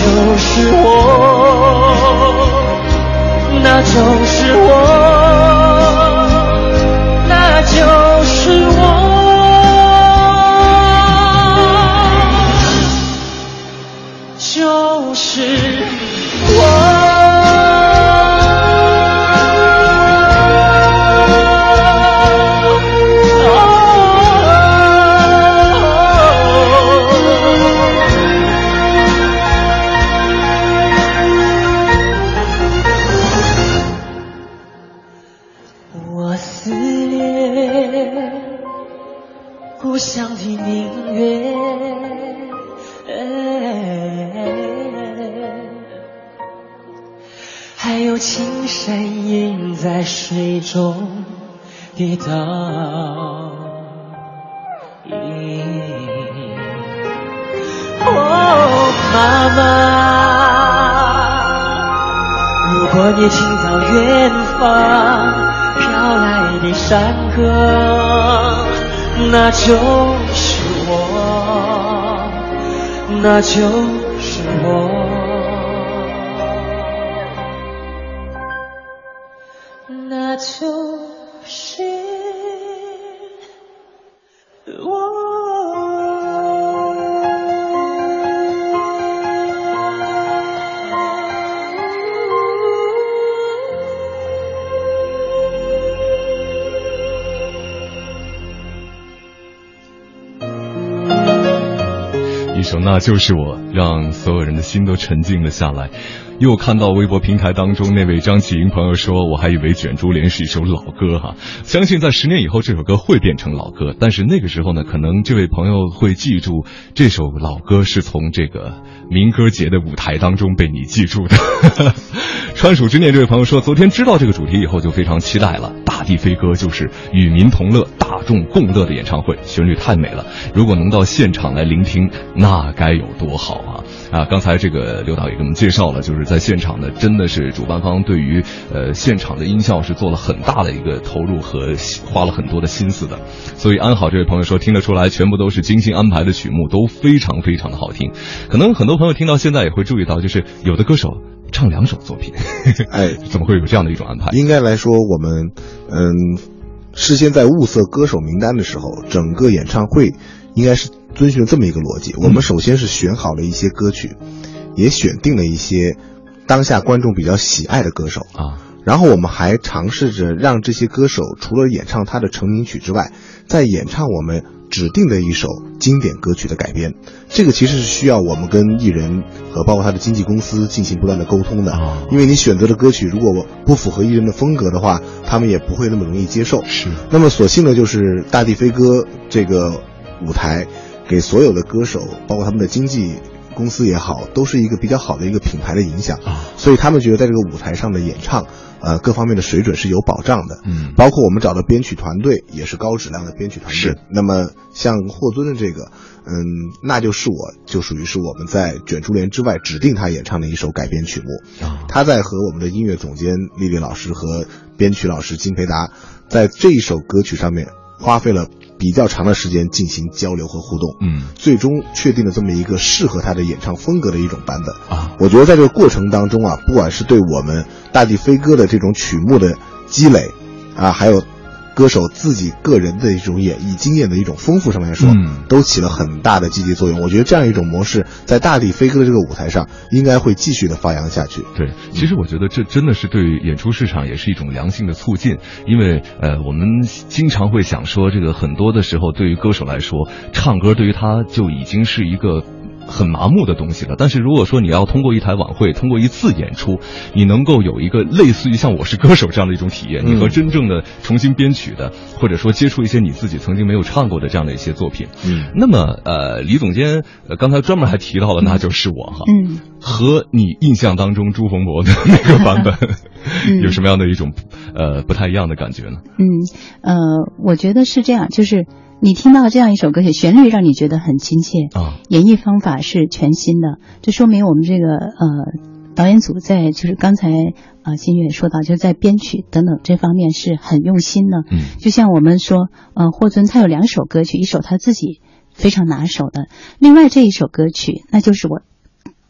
S7: 就是我，那就那就就是我，
S1: 让所有人的心都沉静了下来。又看到微博平台当中那位张启英朋友说：“我还以为《卷珠帘》是一首老歌哈，相信在十年以后这首歌会变成老歌。但是那个时候呢，可能这位朋友会记住这首老歌是从这个民歌节的舞台当中被你记住的。<laughs> ”川蜀之念这位朋友说：“昨天知道这个主题以后就非常期待了，《大地飞歌》就是与民同乐、众共乐的演唱会，旋律太美了。如果能到现场来聆听，那该有多好啊！”啊，刚才这个刘导也给我们介绍了，就是。在现场呢，真的是主办方对于呃现场的音效是做了很大的一个投入和花了很多的心思的，所以安好这位朋友说听得出来，全部都是精心安排的曲目，都非常非常的好听。可能很多朋友听到现在也会注意到，就是有的歌手唱两首作品，
S2: 哎，<laughs>
S1: 怎么会有这样的一种安排？
S2: 应该来说，我们嗯，事先在物色歌手名单的时候，整个演唱会应该是遵循这么一个逻辑。我们首先是选好了一些歌曲，也选定了一些。当下观众比较喜爱的歌手
S1: 啊，
S2: 然后我们还尝试着让这些歌手除了演唱他的成名曲之外，在演唱我们指定的一首经典歌曲的改编。这个其实是需要我们跟艺人和包括他的经纪公司进行不断的沟通的，因为你选择的歌曲如果不符合艺人的风格的话，他们也不会那么容易接受。
S1: 是。
S2: 那么所幸的就是《大地飞歌》这个舞台，给所有的歌手，包括他们的经纪。公司也好，都是一个比较好的一个品牌的影响，所以他们觉得在这个舞台上的演唱，呃，各方面的水准是有保障的。
S1: 嗯，
S2: 包括我们找的编曲团队也是高质量的编曲团队。
S1: 是。
S2: 那么像霍尊的这个，嗯，那就是我就属于是我们在卷珠帘之外指定他演唱的一首改编曲目。
S1: 啊，
S2: 他在和我们的音乐总监丽丽老师和编曲老师金培达在这一首歌曲上面花费了。比较长的时间进行交流和互动，
S1: 嗯，
S2: 最终确定了这么一个适合他的演唱风格的一种版本
S1: 啊。
S2: 我觉得在这个过程当中啊，不管是对我们大地飞歌的这种曲目的积累啊，还有。歌手自己个人的一种演绎经验的一种丰富上来说，
S1: 嗯，
S2: 都起了很大的积极作用。我觉得这样一种模式在大地飞歌的这个舞台上，应该会继续的发扬下去。
S1: 对，其实我觉得这真的是对演出市场也是一种良性的促进，因为呃，我们经常会想说，这个很多的时候对于歌手来说，唱歌对于他就已经是一个。很麻木的东西了，但是如果说你要通过一台晚会，通过一次演出，你能够有一个类似于像《我是歌手》这样的一种体验，你和真正的重新编曲的，或者说接触一些你自己曾经没有唱过的这样的一些作品，
S2: 嗯，
S1: 那么呃，李总监刚才专门还提到了，那就是我哈，
S3: 嗯，
S1: 和你印象当中朱逢博的那个版本 <laughs> 有什么样的一种呃不太一样的感觉呢？
S3: 嗯呃，我觉得是这样，就是。你听到这样一首歌曲，旋律让你觉得很亲切
S1: 啊，
S3: 演绎方法是全新的，这说明我们这个呃导演组在就是刚才啊新月也说到，就是在编曲等等这方面是很用心的。
S1: 嗯，
S3: 就像我们说，呃霍尊他有两首歌曲，一首他自己非常拿手的，另外这一首歌曲那就是我。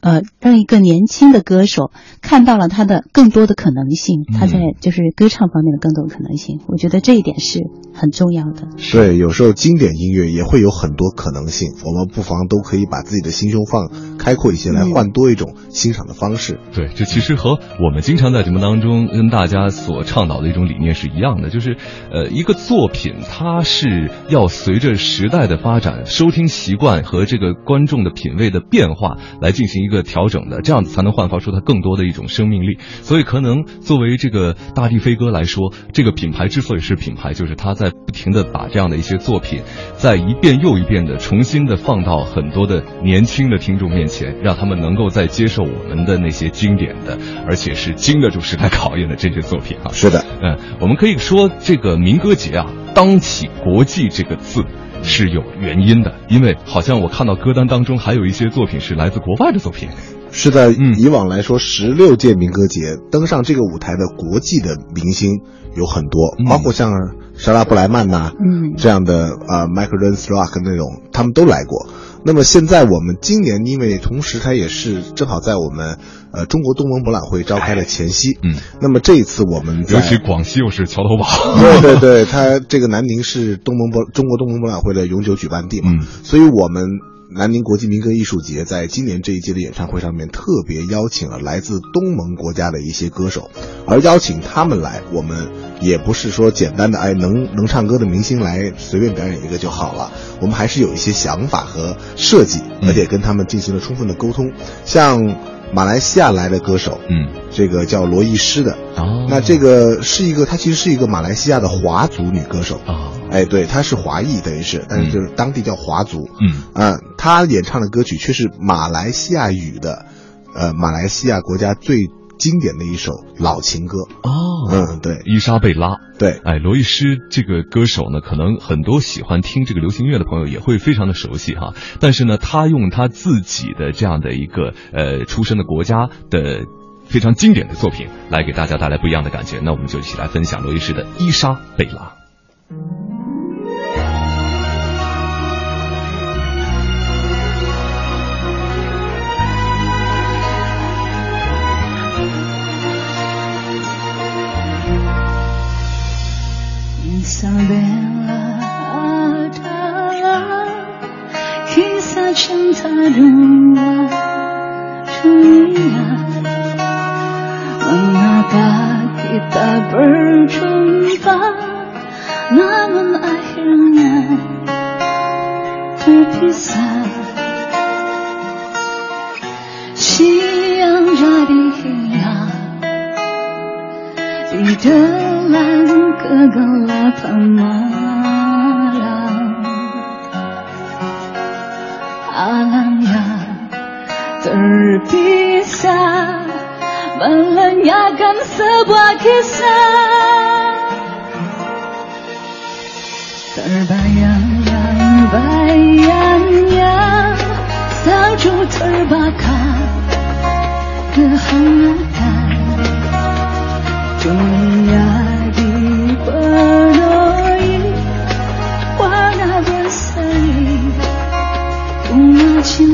S3: 呃，让一个年轻的歌手看到了他的更多的可能性，他在就是歌唱方面的更多的可能性，我觉得这一点是很重要的。
S2: 对，有时候经典音乐也会有很多可能性，我们不妨都可以把自己的心胸放开阔一些，来换多一种欣赏的方式。
S1: 对，这其实和我们经常在节目当中跟大家所倡导的一种理念是一样的，就是呃，一个作品它是要随着时代的发展、收听习惯和这个观众的品味的变化来进行。一个调整的，这样子才能焕发出它更多的一种生命力。所以，可能作为这个大地飞歌来说，这个品牌之所以是品牌，就是它在不停的把这样的一些作品，在一遍又一遍的重新的放到很多的年轻的听众面前，让他们能够再接受我们的那些经典的，而且是经得住时代考验的这些作品啊。
S2: 是的，
S1: 嗯，我们可以说这个民歌节啊，当起国际这个字。是有原因的，因为好像我看到歌单当中还有一些作品是来自国外的作品。
S2: 是在，以往来说，十六届民歌节登上这个舞台的国际的明星有很多，包括像莎拉布莱曼呐，
S3: 嗯，
S2: 这样的呃，Michael Rock 那种，他们都来过。那么现在我们今年，因为同时它也是正好在我们呃中国东盟博览会召开的前夕，
S1: 嗯，
S2: 那么这一次我们
S1: 尤其广西又是桥头堡，
S2: 对对对，<laughs> 它这个南宁是东盟博中国东盟博览会的永久举办地嘛，
S1: 嗯，
S2: 所以我们。南宁国际民歌艺术节在今年这一届的演唱会上面，特别邀请了来自东盟国家的一些歌手，而邀请他们来，我们也不是说简单的哎能能唱歌的明星来随便表演一个就好了，我们还是有一些想法和设计，而且跟他们进行了充分的沟通，像。马来西亚来的歌手，
S1: 嗯，
S2: 这个叫罗艺诗的，
S1: 哦，
S2: 那这个是一个，她其实是一个马来西亚的华族女歌手，
S1: 啊，
S2: 哎，对，她是华裔，等于是，但是就是当地叫华族，
S1: 嗯，
S2: 啊，她演唱的歌曲却是马来西亚语的，呃，马来西亚国家最。经典的一首老情歌
S1: 哦，
S2: 嗯，对，
S1: 伊莎贝拉，
S2: 对，
S1: 哎，罗伊斯这个歌手呢，可能很多喜欢听这个流行乐的朋友也会非常的熟悉哈。但是呢，他用他自己的这样的一个呃出生的国家的非常经典的作品来给大家带来不一样的感觉。那我们就一起来分享罗伊斯的伊莎贝拉。
S7: Isabella adalah kisah cinta dua dunia Mengapa kita berjumpa Namun akhirnya terpisah Si Dalam kegelapan malam, alamnya terpisah.
S5: Balonnya akan sebuah kisah terbayang-bayangnya, sang putri bakal kehendaki. you.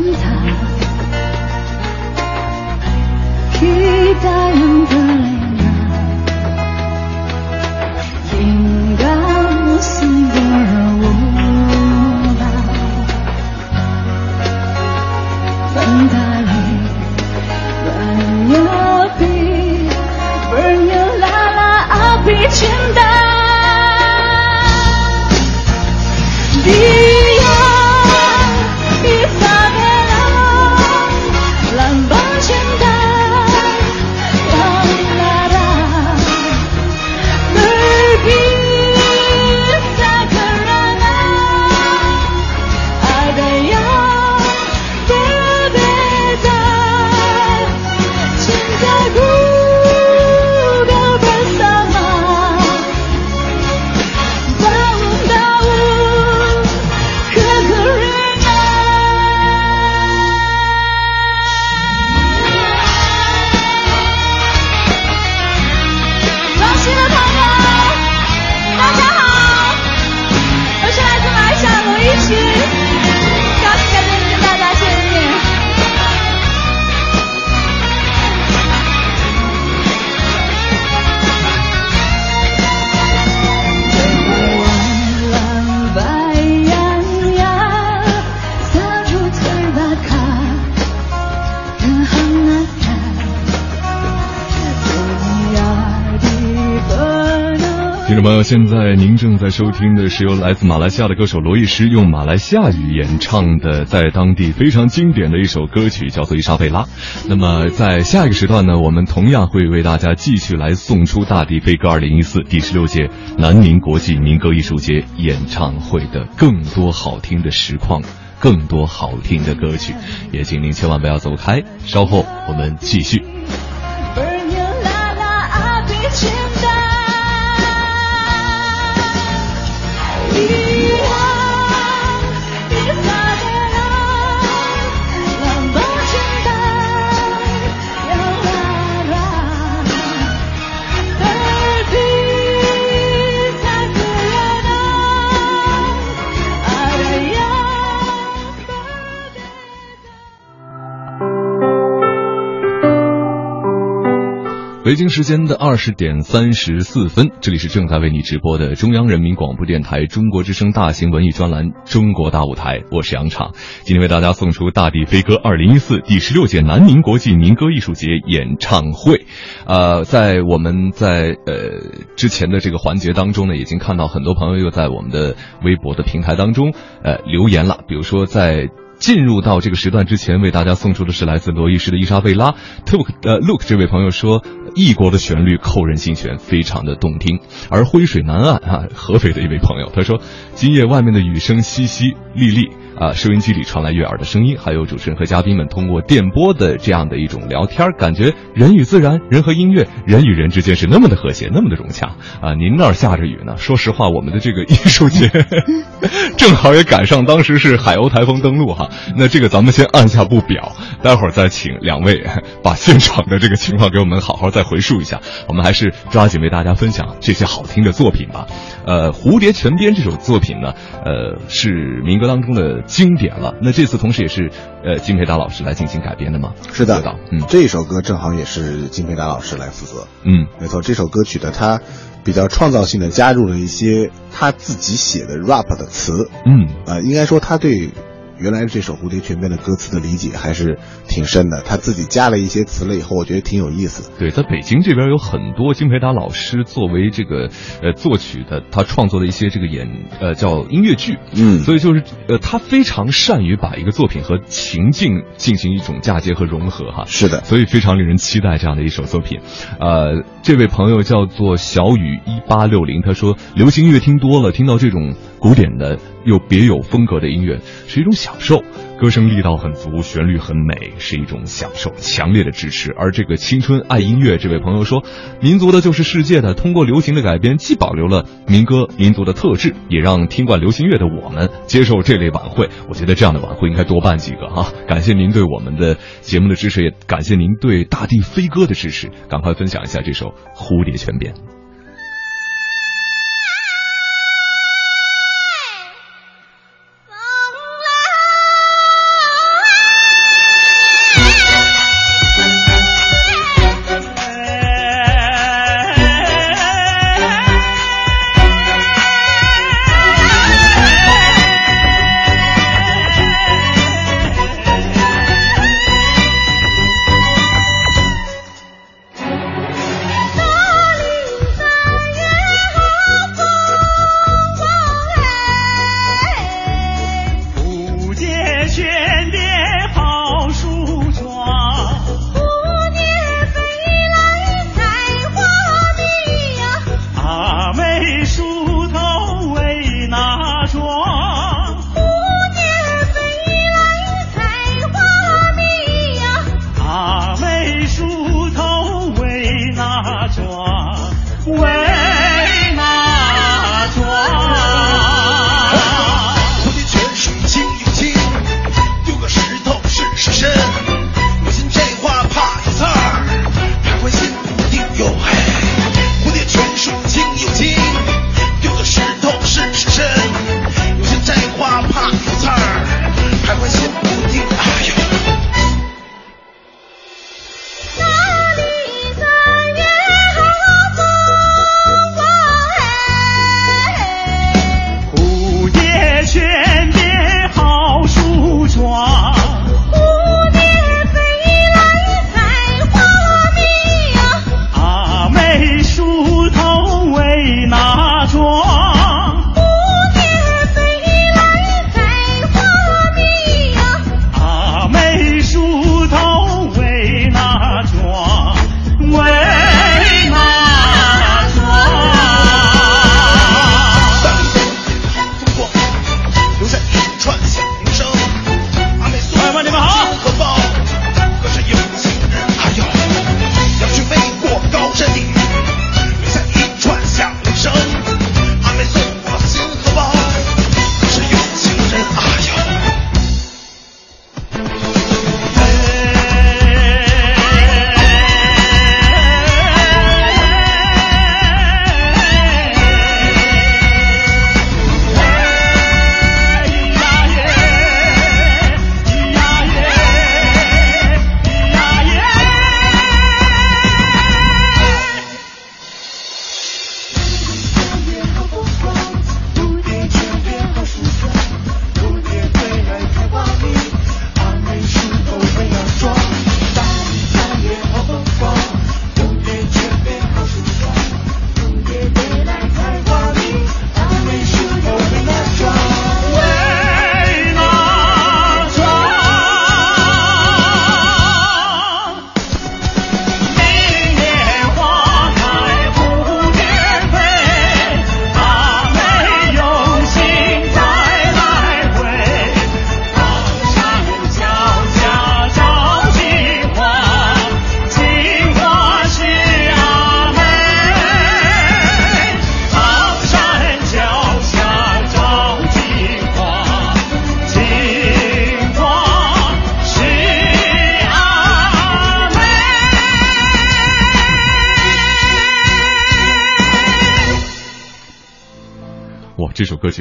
S5: Dipenuhi
S1: 听众朋友，现在您正在收听的是由来自马来西亚的歌手罗艺诗用马来西亚语演唱的，在当地非常经典的一首歌曲，叫做《伊莎贝拉》。那么在下一个时段呢，我们同样会为大家继续来送出大地飞歌二零一四第十六届南宁国际民歌艺术节演唱会的更多好听的实况。更多好听的歌曲，也请您千万不要走开，稍后我们继续。北京时间的二十点三十四分，这里是正在为你直播的中央人民广播电台中国之声大型文艺专栏《中国大舞台》，我是杨畅。今天为大家送出《大地飞歌二零一四》第十六届南宁国际民歌艺术节演唱会。呃，在我们在呃之前的这个环节当中呢，已经看到很多朋友又在我们的微博的平台当中呃留言了，比如说在。进入到这个时段之前，为大家送出的是来自罗伊士的伊莎贝拉。Look，呃，Look，这位朋友说，异国的旋律扣人心弦，非常的动听。而灰水南岸啊，合肥的一位朋友，他说，今夜外面的雨声淅淅沥沥。啊，收音机里传来悦耳的声音，还有主持人和嘉宾们通过电波的这样的一种聊天，感觉人与自然、人和音乐、人与人之间是那么的和谐，那么的融洽啊！您那儿下着雨呢？说实话，我们的这个艺术节 <laughs> 正好也赶上当时是海鸥台风登陆哈。那这个咱们先按下不表，待会儿再请两位把现场的这个情况给我们好好再回述一下。我们还是抓紧为大家分享这些好听的作品吧。呃，《蝴蝶泉边》这首作品呢，呃，是民歌当中的。经典了，那这次同时也是呃金培达老师来进行改编的吗？
S2: 是的，
S1: 嗯，
S2: 这首歌正好也是金培达老师来负责。
S1: 嗯，
S2: 没错，这首歌曲的他比较创造性的加入了一些他自己写的 rap 的词。
S1: 嗯，
S2: 呃，应该说他对原来这首《蝴蝶泉边》的歌词的理解还是挺深的，他自己加了一些词了以后，我觉得挺有意思。
S1: 对，在北京这边有很多金培达老师作为这个呃作曲的，他创作的一些这个演呃叫音乐剧，
S2: 嗯，
S1: 所以就是呃他非常善于把一个作品和情境进行一种嫁接和融合哈。
S2: 是的，
S1: 所以非常令人期待这样的一首作品。呃，这位朋友叫做小雨一八六零，他说流行音乐听多了，听到这种古典的又别有风格的音乐，是一种。
S9: 享受。歌声力道很足，旋律很美，是一种享受，强烈的支持。而这个青春爱音乐这位朋友说，民族的就是世界的，通过流行的改编，既保留了民歌民族的特质，也让听惯流行乐的我们接受这类晚会。我觉得这样的晚会应该多办几个哈。感谢您对我们的节目的支持，也感谢您对大地飞歌的支持。赶快分享一下这首《蝴蝶泉边》。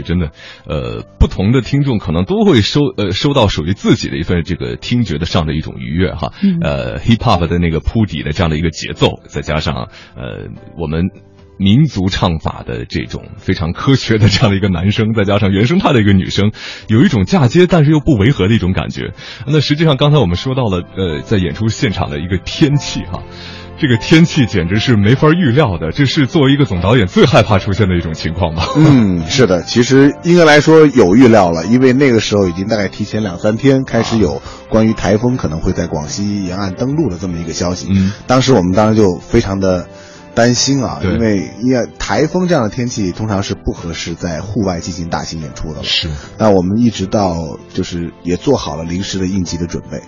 S9: 真的，呃，不同的听众可能都会收呃收到属于自己的一份这个听觉的上的一种愉悦哈，呃，hip hop 的那个铺底的这样的一个节奏，再加上呃我们民族唱法的这种非常科学的这样的一个男生，再加上原生态的一个女生，有一种嫁接但是又不违和的一种感觉。那实际上刚才我们说到了，呃，在演出现场的一个天气哈。这个天气简直是没法预料的，这是作为一个总导演最害怕出现的一种情况吧？
S2: 嗯，是的，其实应该来说有预料了，因为那个时候已经大概提前两三天开始有关于台风可能会在广西沿岸登陆的这么一个消息。嗯，当时我们当时就非常的。担心啊，因为因为台风这样的天气通常是不合适在户外进行大型演出的了。
S1: 是，
S2: 那我们一直到就是也做好了临时的应急的准备，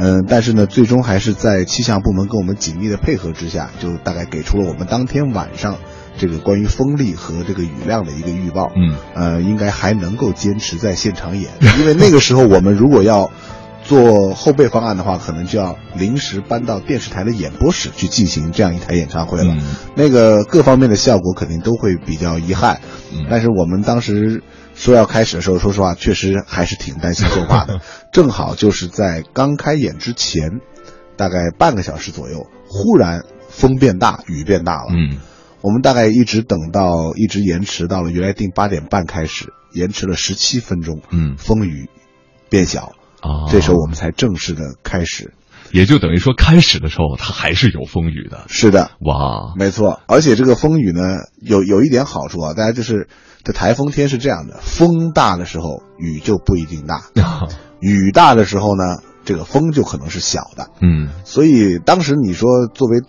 S2: 嗯，但是呢，最终还是在气象部门跟我们紧密的配合之下，就大概给出了我们当天晚上这个关于风力和这个雨量的一个预报。
S1: 嗯，
S2: 呃，应该还能够坚持在现场演，<laughs> 因为那个时候我们如果要做后备方案的话，可能就要临时搬到电视台的演播室去进行这样一台演唱会了。
S1: 嗯
S2: 那个各方面的效果肯定都会比较遗憾。
S1: 嗯
S2: 但是我们当时说要开始的时候，说实话，确实还是挺担心受怕的。<laughs> 正好就是在刚开演之前，大概半个小时左右，忽然风变大，雨变大了。
S1: 嗯，
S2: 我们大概一直等到一直延迟到了原来定八点半开始，延迟了十七分钟。
S1: 嗯
S2: 风雨变小，
S1: 啊，
S2: 这时候我们才正式的开始。
S1: 也就等于说开始的时候它还是有风雨的。
S2: 是的，
S1: 哇，
S2: 没错。而且这个风雨呢，有有一点好处啊，大家就是这台风天是这样的，风大的时候雨就不一定大，<laughs> 雨大的时候呢，这个风就可能是小的。
S1: 嗯
S2: 所以当时你说作为，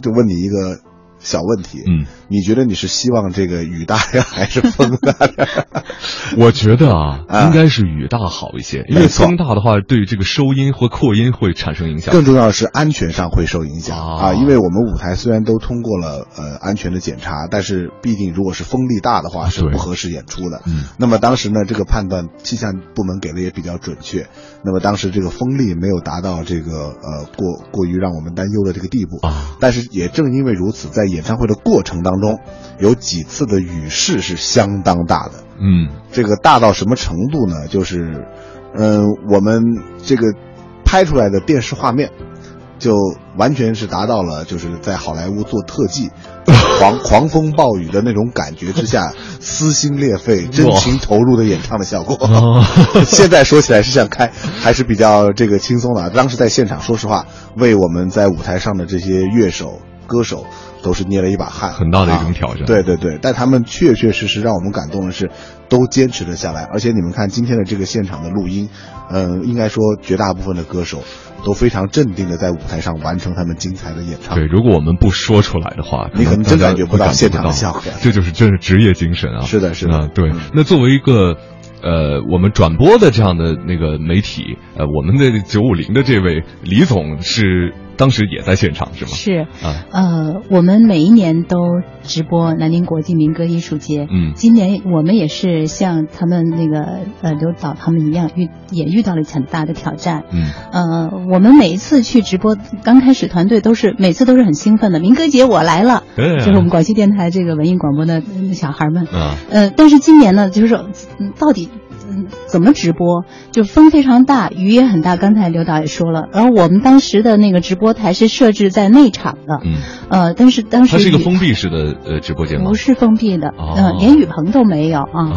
S2: 就问你一个小问题，
S1: 嗯，
S2: 你觉得你是希望这个雨大呀，还是风大呀？<laughs>
S1: 我觉得啊，
S2: 啊。
S1: 应该是雨大好一些，因为风大的话，对这个收音或扩音会产生影响。
S2: 更重要的是安全上会受影响。
S1: 啊。
S2: 啊，因为我们舞台虽然都通过了呃安全的检查，但是毕竟如果是风力大的话是不合适演出的。
S1: 嗯。
S2: 那么当时呢，这个判断气象部门给的也比较准确。那么当时这个风力没有达到这个呃过过于让我们担忧的这个地步。
S1: 啊，
S2: 但是也正因为如此，在演唱会的过程当中，有几次的雨势是相当大的。
S1: 嗯
S2: 这个大到什么程度呢？就是，嗯、我们这个拍出来的电视画面，就完全是达到了就是在好莱坞做特技，<laughs> 狂狂风暴雨的那种感觉之下，撕心裂肺、真情投入的演唱的效果。
S1: 哦 <laughs>
S2: 现在说起来是这样开，还是比较这个轻松的。当时在现场，说实话，为我们在舞台上的这些乐手、歌手都是捏了一把汗，
S1: 很大的一种
S2: 啊
S1: 挑战
S2: 对对对，但他们确确实实让我们感动的是，都坚持了下来。而且你们看今天的这个现场的录音，嗯、应该说绝大部分的歌手都非常镇定的在舞台上完成他们精彩的演唱。
S1: 对，如果我们不说出来的话，
S2: 你可能真感觉不到现场的效果
S1: 这就是真是职业精神啊！
S2: 是的是的
S1: 啊，对
S2: 嗯。
S1: 那作为一个呃，我们转播的这样的那个媒体，呃，我们的九五零的这位李总是当时也在现场是吗？
S3: 是，
S1: 啊，
S3: 呃，我们每一年都直播南宁国际民歌艺术节。
S1: 嗯
S3: 今年我们也是像他们那个呃刘导他们一样遇也遇到了很大的挑战。
S1: 嗯
S3: 呃，我们每一次去直播，刚开始团队都是每次都是很兴奋的，民歌节我来了，
S1: 对
S3: 就是我们广西电台这个文艺广播的呃小孩们。
S1: 啊，
S3: 呃，但是今年呢，就是说，嗯到底嗯怎么直播？就风非常大，雨也很大。刚才刘导也说了，然后我们当时的那个直播台是设置在内场的，
S1: 嗯，
S3: 呃，但是当时
S1: 它是一个封闭式的呃直播间吗
S3: 不？是封闭的，
S1: 哦
S3: 呃，连雨棚都没有啊。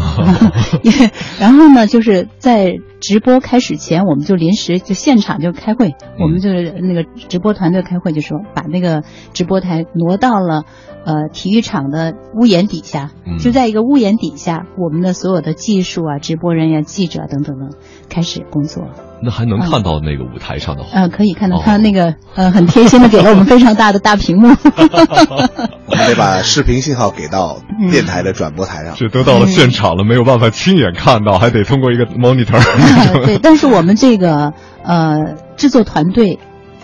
S3: <laughs> 然后呢，就是在直播开始前，我们就临时就现场就开会，我们就是那个直播团队开会，就说把那个直播台挪到了呃体育场的屋檐底下，
S1: 嗯
S3: 就在一个屋檐底下，我们的所有的技术啊、直播人员、记者等等的开始工作。
S1: 那还能看到那个舞台上的
S3: 呃，可以看到
S1: 哦
S3: 他那个、呃很贴心的给了我们非常大的大屏幕。<laughs>
S2: 我们得把视频信号给到
S3: 嗯
S2: 电台的转播台上。<laughs>
S1: 这都到了现场了，没有办法亲眼看到，还得通过一个 monitor。<laughs>
S3: 对，但是我们这个呃制作团队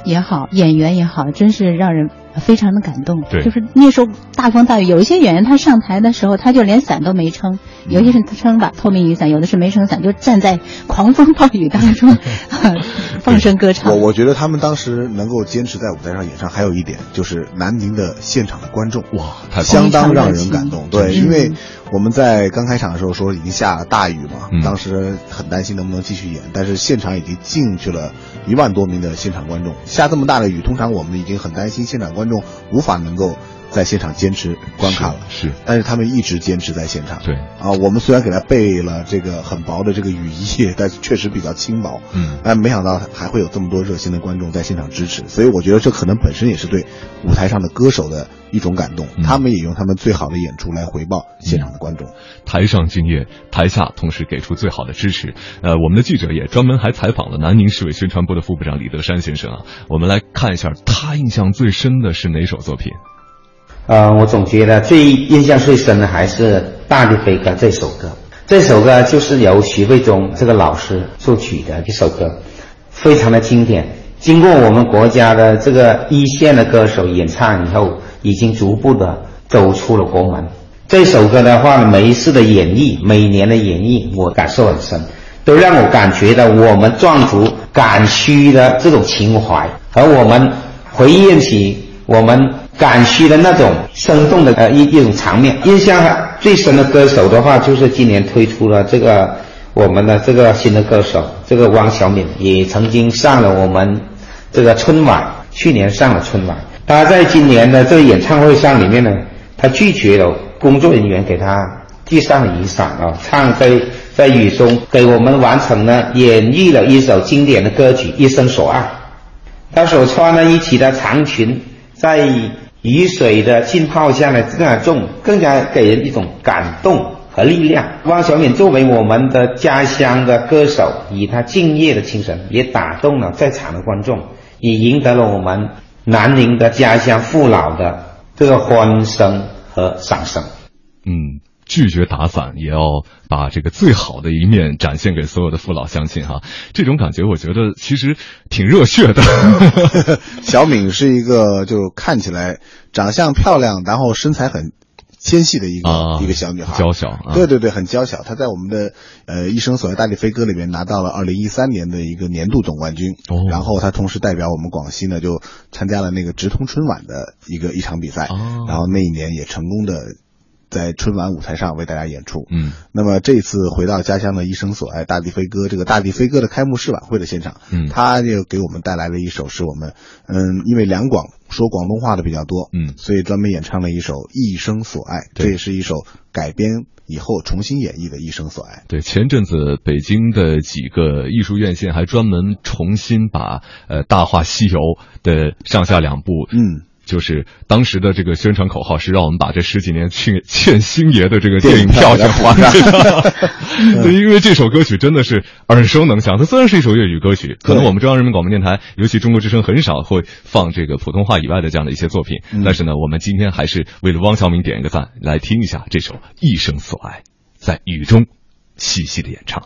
S3: 也好，演员也好，真是让人非常的感动。
S1: 对
S3: 就是那时候大风大雨，有一些演员他上台的时候，他就连伞都没撑，有些是撑把透明雨伞，有的是没撑伞，就站在狂风暴雨当中 <laughs> <laughs> 放声歌唱
S2: 我。我觉得他们当时能够坚持在舞台上演唱，还有一点就是南宁的现场的观众
S1: 哇！
S2: 相当让人感动。对，
S3: 嗯
S2: 因为我们在刚开场的时候说已经下了大雨嘛，
S1: 嗯
S2: 当时很担心能不能继续演，但是现场已经进去了一万多名的现场观众。下这么大的雨，通常我们已经很担心现场观众无法能够在现场坚持观看了。
S1: 是是
S2: 但是他们一直坚持在现场。
S1: 对
S2: 啊，我们虽然给他备了这个很薄的这个雨衣，但是确实比较轻薄。
S1: 嗯
S2: 但没想到还会有这么多热心的观众在现场支持，所以我觉得这可能本身也是对舞台上的歌手的一种感动。
S1: 嗯
S2: 他们也用他们最好的演出来回报现场的观众。
S1: 台上敬业，台下同时给出最好的支持。呃，我们的记者也专门还采访了南宁市委宣传部的副部长李德山先生啊，我们来看一下他印象最深的是哪首作品？
S4: 呃，我总觉得最印象最深的还是《大地飞歌》这首歌。这首歌就是由徐慧忠这个老师作曲的一首歌，非常的经典。经过我们国家的这个一线的歌手演唱以后，已经逐步的走出了国门。这首歌的话，每一次的演绎，每年的演绎，我感受很深，都让我感觉到我们壮族赶墟的这种情怀，和我们回忆起我们赶墟的那种生动的呃一一种场面。印象最深的歌手的话，就是今年推出了这个我们的这个新的歌手，这个汪小敏，也曾经上了我们这个春晚，去年上了春晚。他在今年的这个演唱会上里面呢，他拒绝了。工作人员给他递上了雨伞啊，唱在在雨中给我们完成了演绎了一首经典的歌曲《一生所爱》。他所穿的一起的长裙，在雨水的浸泡下来，更加重，更加给人一种感动和力量。汪小敏作为我们的家乡的歌手，以她敬业的精神，也打动了在场的观众，也赢得了我们南宁的家乡父老的这个欢声。和掌声，
S1: 嗯，拒绝打伞，也要把这个最好的一面展现给所有的父老乡亲哈。<laughs> 这种感觉，我觉得其实挺热血的。<laughs>
S2: 小敏是一个就看起来长相漂亮，然后身材很纤细的一个一个小女孩，
S1: 娇小。
S2: 对对对，很娇小。她在我们的呃《一生所爱大力飞歌》里面拿到了二零一三年的一个年度总冠军。哦。然后她同时代表我们广西呢，就参加了那个直通春晚的一个一场比赛。哦。然后那一年也成功的。在春晚舞台上为大家演出，
S1: 嗯，
S2: 那么这次回到家乡的一生所爱大地飞歌这个大地飞歌的开幕式晚会的现场，
S1: 嗯，
S2: 他就给我们带来了一首是我们，嗯，因为两广说广东话的比较多，
S1: 嗯，
S2: 所以专门演唱了一首一生所爱，这也是一首改编以后重新演绎的一生所爱。
S1: 对，前阵子北京的几个艺术院线还专门重新把呃《大话西游》的上下两部，
S2: 嗯。
S1: 就是当时的这个宣传口号是让我们把这十几年欠欠 <laughs> 星爷的这个电影票钱还上。<laughs> 对，因为这首歌曲真的是耳熟能详。它虽然是一首粤语歌曲，可能我们中央人民广播电台，尤其中国之声很少会放这个普通话以外的这样的一些作品。但是呢，我们今天还是为了汪小明点一个赞，来听一下这首《一生所爱》在雨中细细的演唱。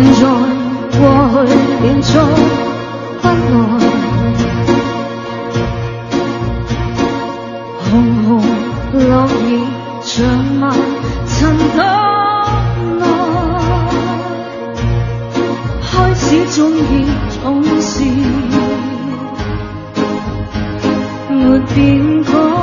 S5: 现在、过去，连续不来。红红落叶长埋尘土内，开始中意总是没变改。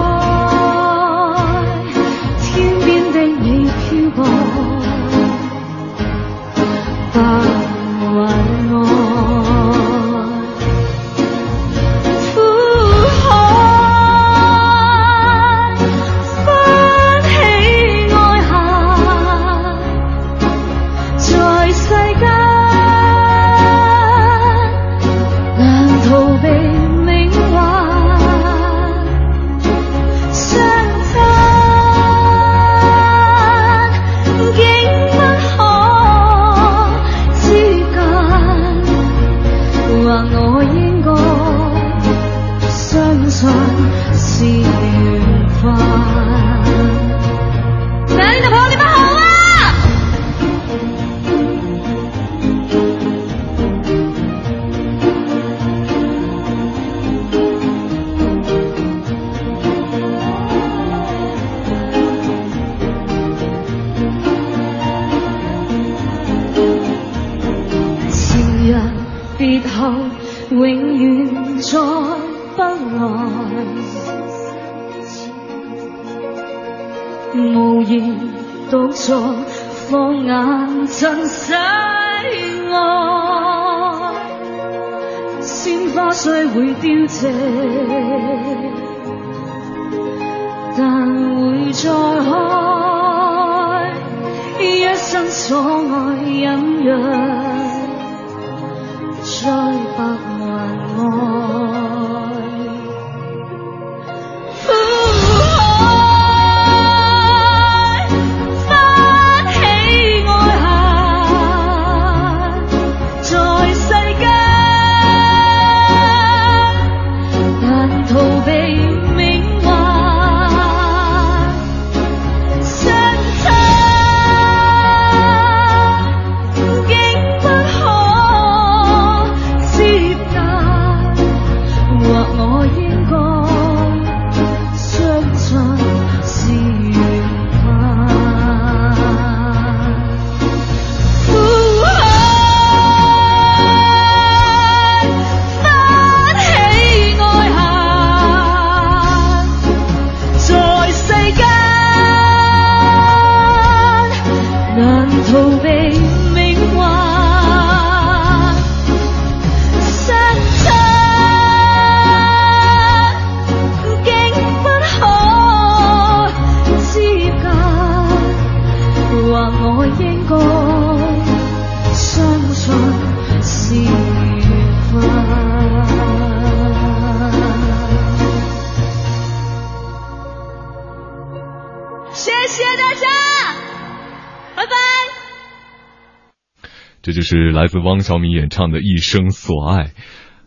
S5: 是
S1: 来自汪小米演唱的《一生所爱》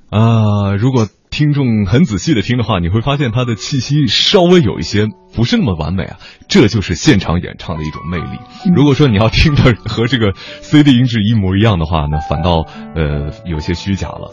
S1: 啊、如果听众很仔细的听的话，你会发现他的气息稍微有一些不是那么完美啊，这就是现场演唱的一种魅力。如果说你要听着和这个 CD 音质一模一样的话呢，反倒呃有些虚假了。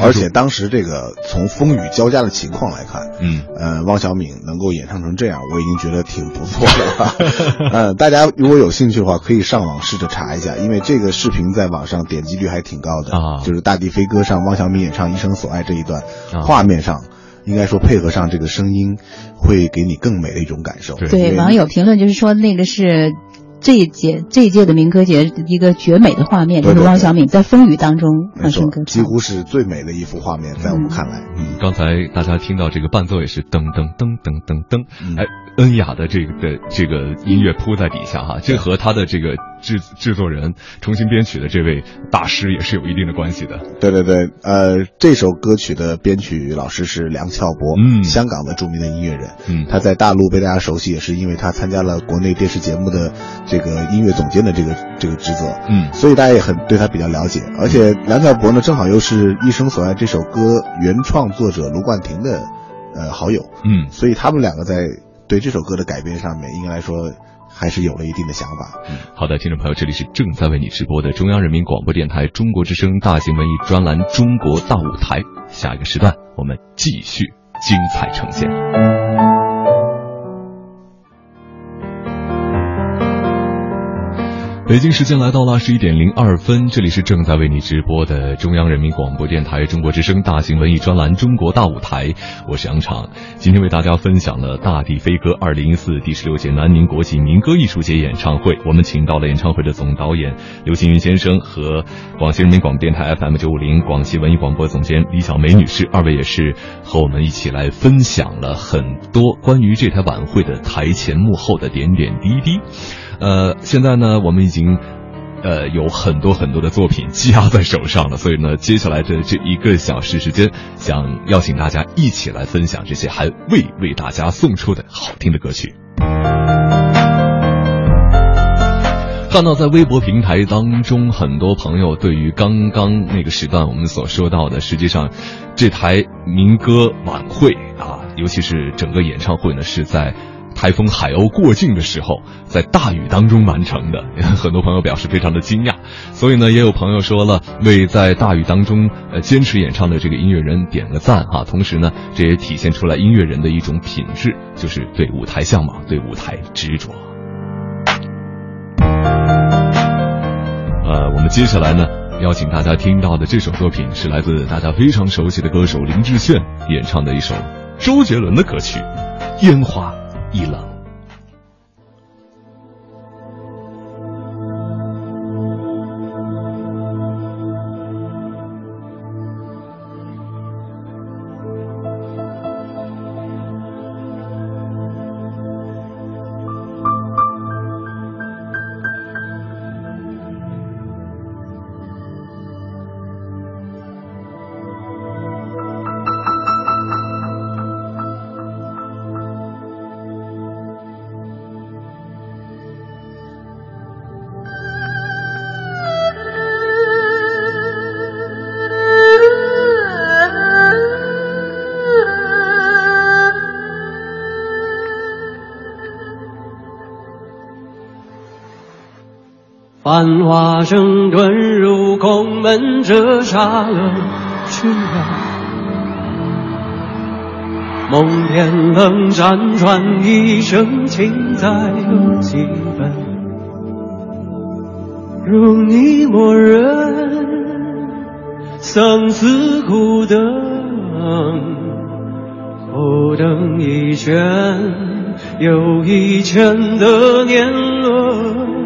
S2: 而且当时这个从风雨交加的情况来看，
S1: 嗯，
S2: 呃，汪小敏能够演唱成这样，我已经觉得挺不错的了。<laughs> 呃，大家如果有兴趣的话，可以上网试着查一下，因为这个视频在网上点击率还挺高的
S1: 啊
S2: 就是《大地飞歌》上汪小敏演唱《一生所爱》这一段，
S1: 啊
S2: 画面上应该说配合上这个声音，会给你更美的一种感受。
S1: 对
S3: 网友评论就是说那个是。这一届这一届的民歌节一个绝美的画面，就是汪小敏在风雨当中
S2: 没错
S3: 放声歌，唱。
S2: 几乎是最美的一幅画面，在我们看来，嗯，
S1: 刚才大家听到这个伴奏也是噔噔噔噔噔噔，
S2: 嗯。
S1: 哎，恩雅的这个的这个音乐铺在底下哈，这和他的这个制制作人重新编曲的这位大师也是有一定的关系的。
S2: 对对对，呃，这首歌曲的编曲老师是梁翘柏，
S1: 嗯。
S2: 香港的著名的音乐人，
S1: 嗯。
S2: 他在大陆被大家熟悉，也是因为他参加了国内电视节目的这个音乐总监的这个这个职责，
S1: 嗯。
S2: 所以大家也很对他比较了解。而且梁翘柏呢，正好又是《一生所爱》这首歌原创作者卢冠廷的呃好友，
S1: 嗯，
S2: 所以他们两个在对这首歌的改编上面，应该来说还是有了一定的想法。
S1: 好的，听众朋友，这里是正在为你直播的中央人民广播电台中国之声大型文艺专栏《中国大舞台》，下一个时段我们继续精彩呈现。北京时间来到了十一点零二分，这里是正在为你直播的中央人民广播电台中国之声大型文艺专栏《中国大舞台》，我是杨畅。今天为大家分享了《大地飞歌》二零一四第十六届南宁国际民歌艺术节演唱会。我们请到了演唱会的总导演刘青云先生和广西人民广播电台 FM 九五零广西文艺广播总监李小梅女士，二位也是和我们一起来分享了很多关于这台晚会的台前幕后的点点滴滴。呃，现在呢，我们已经呃有很多很多的作品积压在手上了，所以呢，接下来的这一个小时时间，想邀请大家一起来分享这些还未为大家送出的好听的歌曲。看到在微博平台当中，很多朋友对于刚刚那个时段我们所说到的，实际上这台民歌晚会啊，尤其是整个演唱会呢，是在台风海鸥过境的时候，在大雨当中完成的。很多朋友表示非常的惊讶，所以呢，也有朋友说了，为在大雨当中呃坚持演唱的这个音乐人点个赞哈。同时呢，这也体现出来音乐人的一种品质，就是对舞台向往，对舞台执着。呃，我们接下来呢，邀请大家听到的这首作品是来自大家非常熟悉的歌手林志炫演唱的一首周杰伦的歌曲《烟花易冷》。
S7: 华声遁入空门，折煞了世人。梦偏冷，辗转一生，情再有几分？如你默认，生死苦等，苦等一圈又一圈的年轮。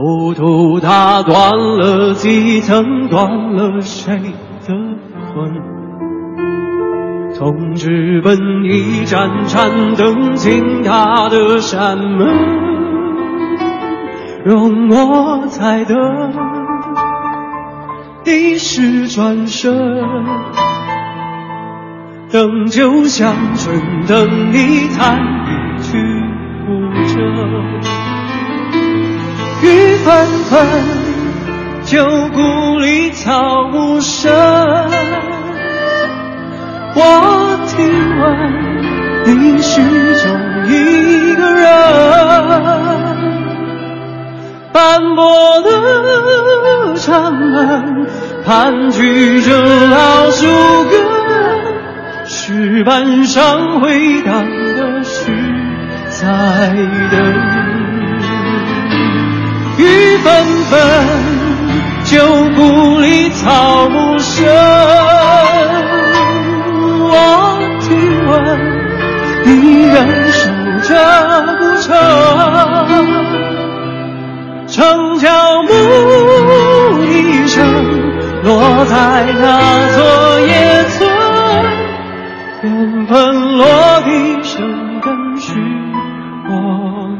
S7: 浮屠打断了几层，断了谁的魂？同志本一盏盏灯进他的山门，容我再等，一时转身，等酒香醇，等你弹一曲古筝。雨纷纷，旧故里草木深。我听闻你始终一个人，斑驳的长门盘踞着老树根，石板上回荡的是在等。雨纷纷，旧故里草木深。我听闻你仍守着孤城，城郊牧笛声落在那座野村，缘分落地生根是我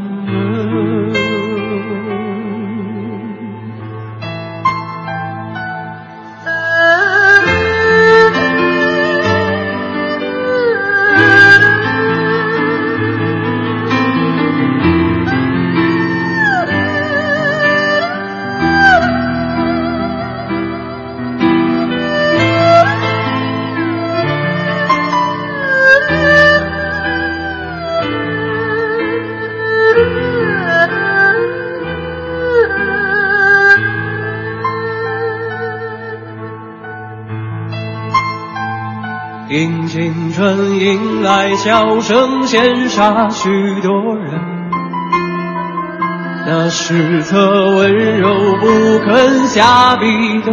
S7: 笑声，羡煞许多人。那史册温柔不肯下笔的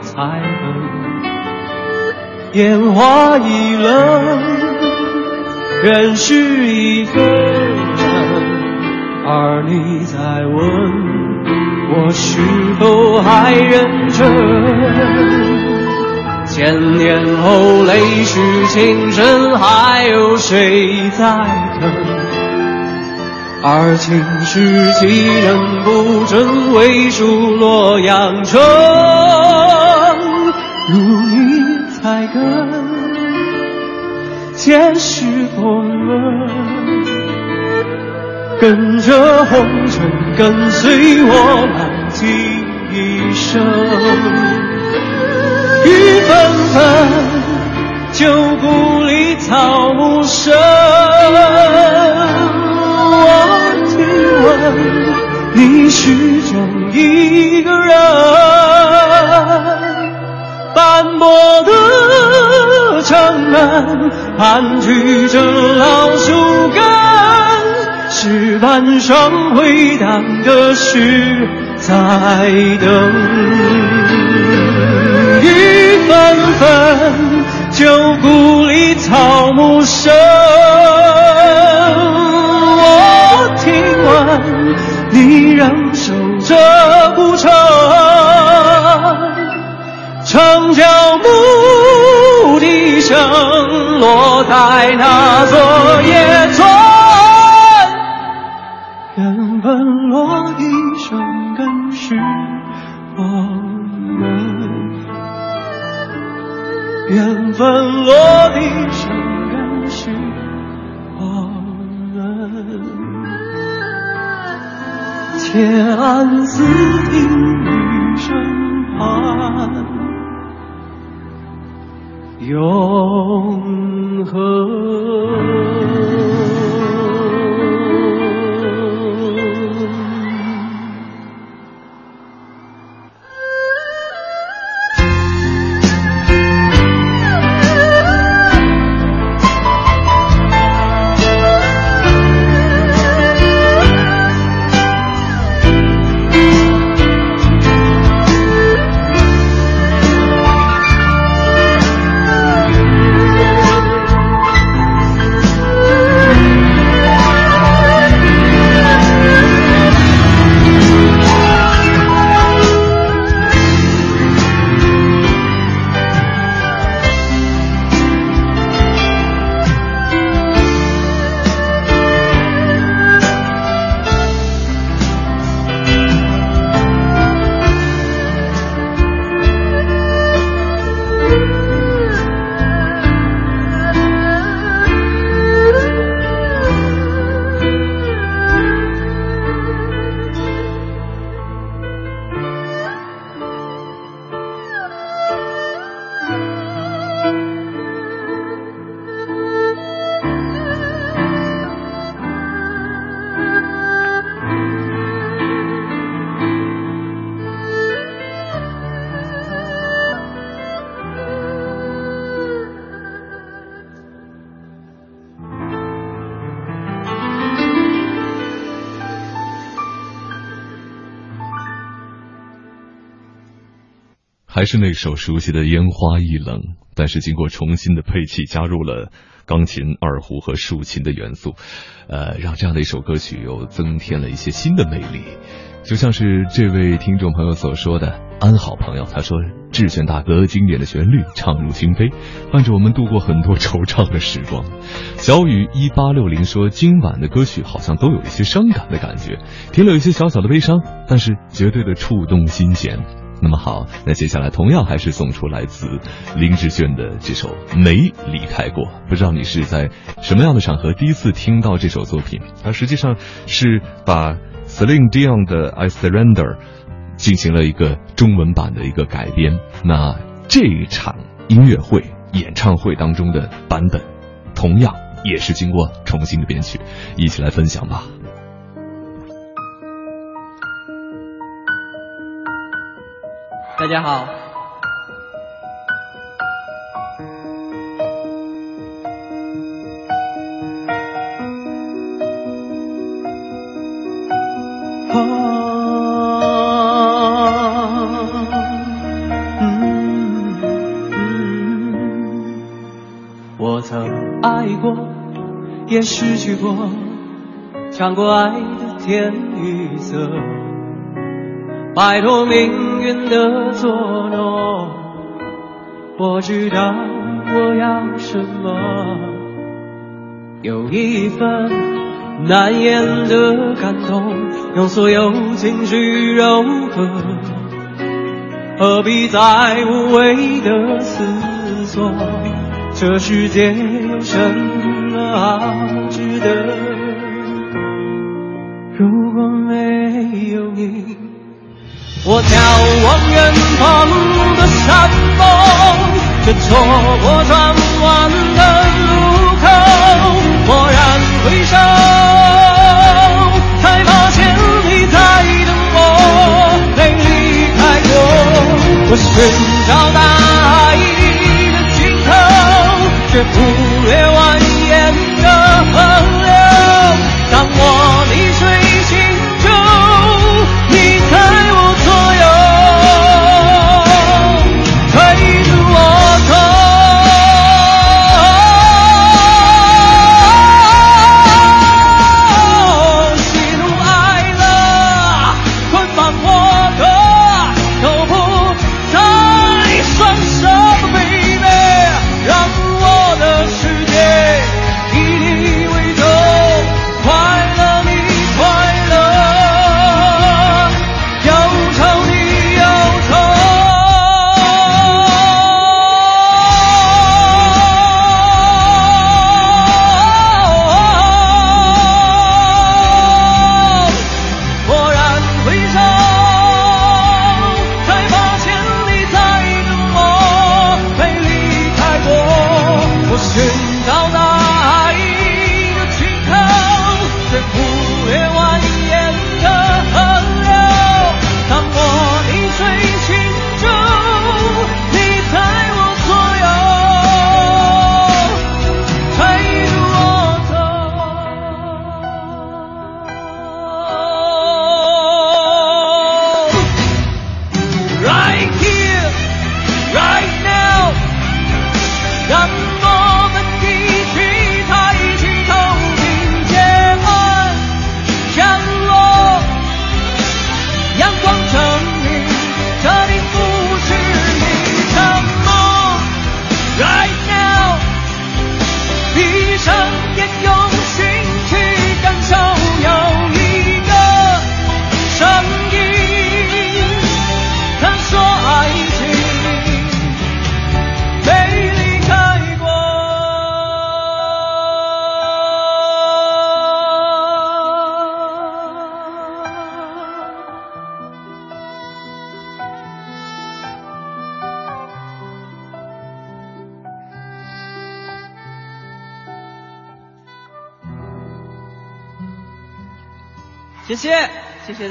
S7: 才痕，烟花易冷，人是一个人。而你在问我是否还认真？千年后，泪湿情深，还有谁在等？而青史岂能不真？唯数洛阳城。如你才根，前世风轮，跟着红尘，跟随我浪迹一生。雨纷纷，旧故里草木深。我听闻你始终一个人，斑驳的城门盘踞着老树根，石板上回荡的是在等。雨纷纷，旧故里草木深。我听闻你仍守着古城，城郊牧笛声落在那座野村，缘分缘分落地生根是我们，千丝听雨声盼，永恒。
S1: 还是那首熟悉的《烟花易冷》，但是经过重新的配器，加入了钢琴、二胡和竖琴的元素，呃，让这样的一首歌曲又增添了一些新的魅力。就像是这位听众朋友所说的，安好朋友，他说志炫大哥经典的旋律唱入心扉，伴着我们度过很多惆怅的时光。小雨一八六零说，今晚的歌曲好像都有一些伤感的感觉，听了有一些小小的悲伤，但是绝对的触动心弦。那么好，那接下来同样还是送出来自林志炫的这首《没离开过》。不知道你是在什么样的场合第一次听到这首作品？它实际上是把 Celine Dion 的《I Surrender》进行了一个中文版的一个改编。那这一场音乐会演唱会当中的版本，同样也是经过重新的编曲，一起来分享吧。
S10: 大家好。
S7: 我曾爱过，也失去过，尝过爱的甜与涩。摆脱命运的捉弄，我知道我要什么，有一份难言的感动，用所有情绪柔和，何必再无谓的思索？这世界有什么好值得？如果没有你。我眺望远方的山峰，却错过转弯的路口。蓦然回首，才发现你在等我，没离开过。我寻找大海的尽头，却不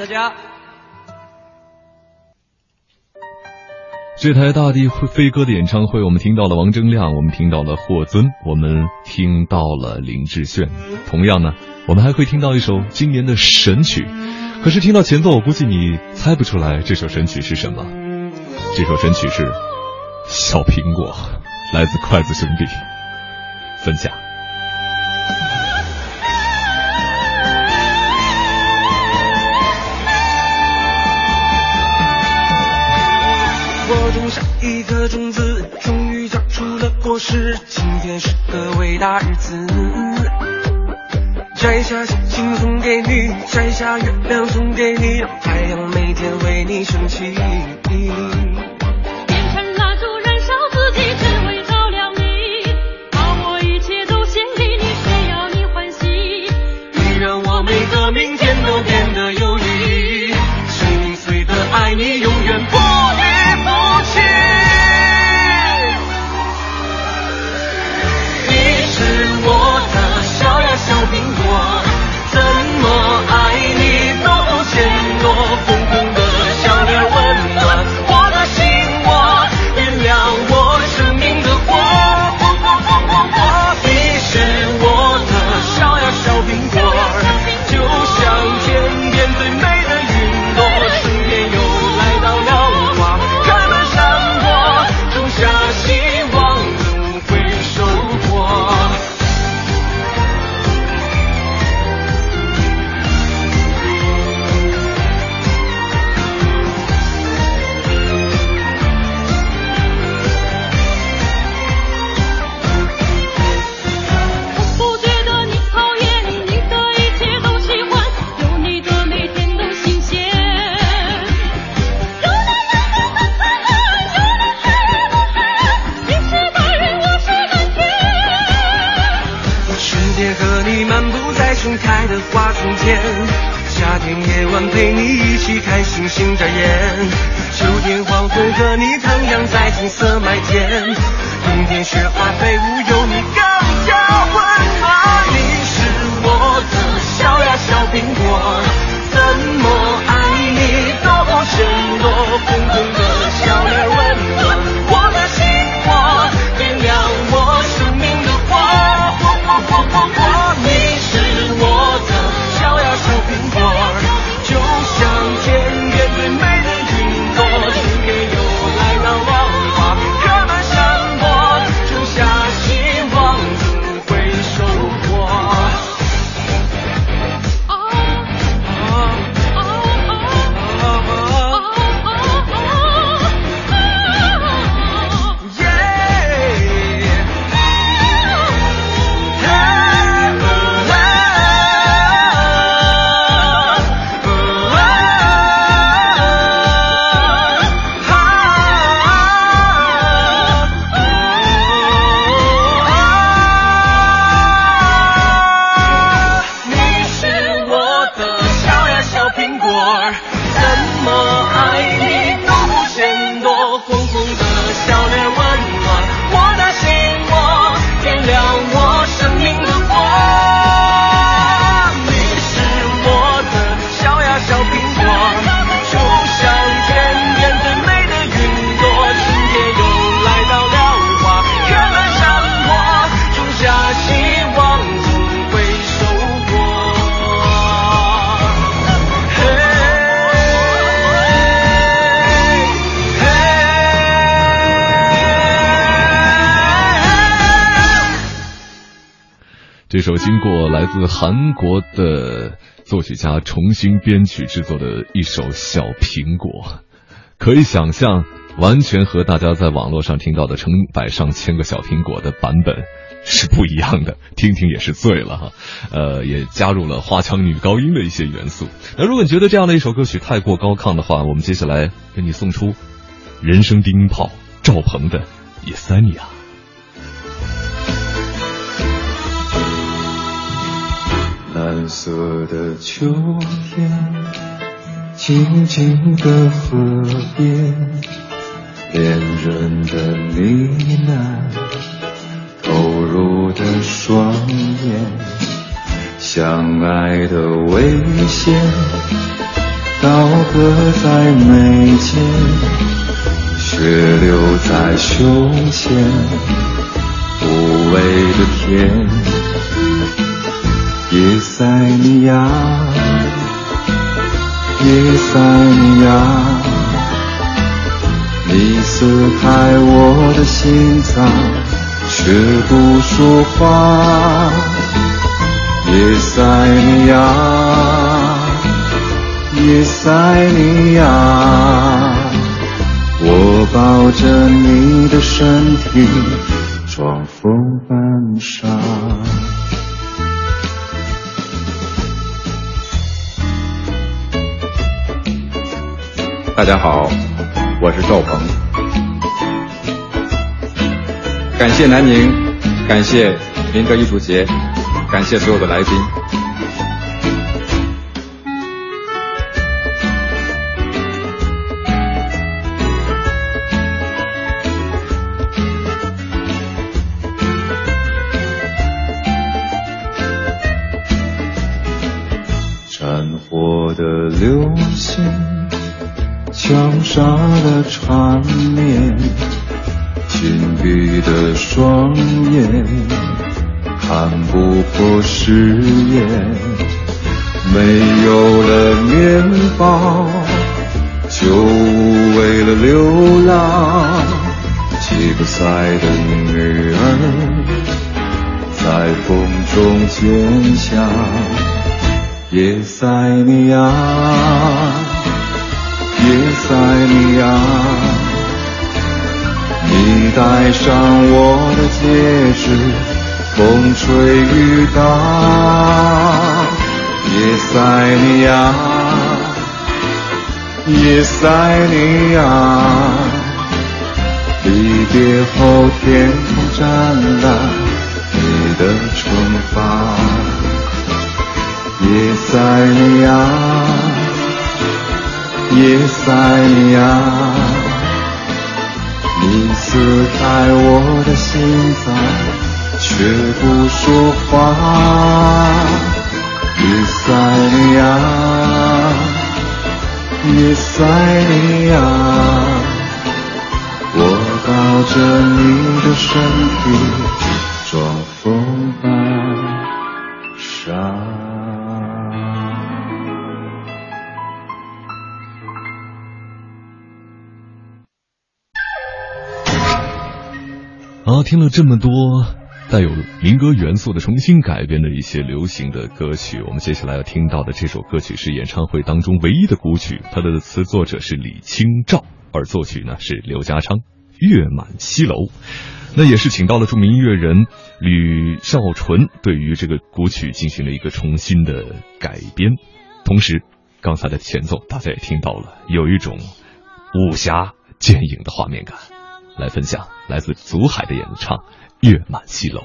S7: 家。
S1: 这台大地飞歌的演唱会，我们听到了王铮亮，我们听到了霍尊，我们听到了林志炫。同样呢，我们还会听到一首今年的神曲。可是听到前奏，我估计你猜不出来这首神曲是什么。这首神曲是《小苹果》，来自筷子兄弟分享。
S6: 种下一颗种子，终于长出了果实。今天是个伟大日子，摘下星星送给你，摘下月亮送给你，让太阳每天为你升起。天
S5: 夜
S6: 晚陪你一起看星星眨眼，秋天黄昏和你徜徉在金色麦田，冬天雪花飞舞有你
S1: 韩国的作曲家重新编曲制作的一首《小苹果》，可以想象，完全和大家在网络上听到的成百上千个小苹果的版本是不一样的。听听也是醉了哈，呃，也加入了花腔女高音的一些元素。那如果你觉得这样的一首歌曲太过高亢的话，我们接下来给你送出人声低音炮赵鹏的《野三亚》。
S11: 蓝色的秋天，静静的河边，恋人的呢喃，投入的双眼，相爱的危险，刀割在眉间，血流在胸前，无畏的天。耶塞尼亚，耶塞尼亚，你撕开我的心脏，却不说话。叶塞尼亚，叶塞尼亚，我抱着你的身体，装疯扮傻。大家好，我是赵鹏。感谢南宁，感谢民歌艺术节，感谢所有的来宾。缠绵，紧闭的双眼，看不破誓言。没有了面包，就无谓了流浪。吉普赛的女儿，在风中坚强。叶塞尼亚，叶塞尼亚，你戴上我的戒指，风吹雨打。叶塞尼亚，叶塞尼亚，离别后天空湛蓝，你的惩罚。叶塞尼亚，叶塞尼亚，撕开我的心脏，却不说话。叶塞尼亚，叶塞尼亚，我抱着你的身体，装疯扮傻。
S1: 啊，听了这么多带有民歌元素的重新改编的一些流行的歌曲，我们接下来要听到的这首歌曲是演唱会当中唯一的古曲，它的词作者是李清照，而作曲呢是刘家昌，《月满西楼》。那也是请到了著名音乐人吕少纯，对于这个古曲进行了一个重新的改编。同时，刚才的前奏大家也听到了，有一种武侠剑影的画面感。来分享来自祖海的演唱《月满西楼》。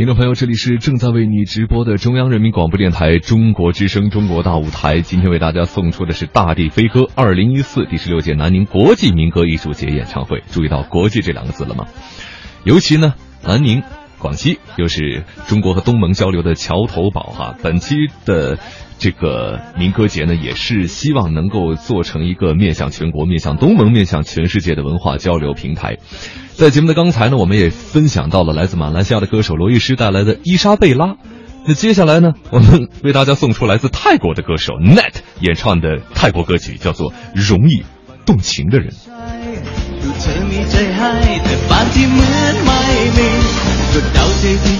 S1: 听众朋友，这里是正在为你直播的中央人民广播电台中国之声《中国大舞台》。今天为大家送出的是《大地飞歌》二零一四第十六届南宁国际民歌艺术节演唱会。注意到“国际”这两个字了吗？尤其呢，南宁、广西又是中国和东盟交流的桥头堡哈。本期的这个民歌节呢，也是希望能够做成一个面向全国、面向东盟、面向全世界的文化交流平台。在节目的刚才呢，我们也分享到了来自马来西亚的歌手罗艺师带来的伊莎贝拉。那接下来呢，我们为大家送出来自泰国的歌手 Net 演唱的泰国歌曲，叫做《容易动情的人》。
S6: ดูเธอมีใจให้แต่บางที่เหมือนไม่มีก็เดาใจที่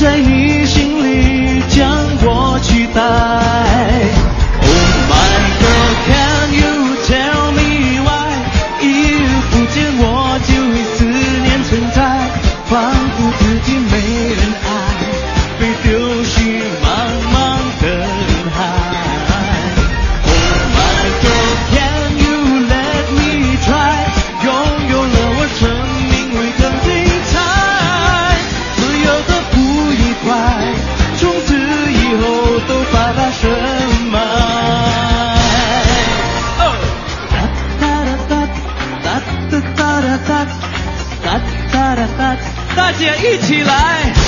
S6: 在你心里将我取代。大家一起来。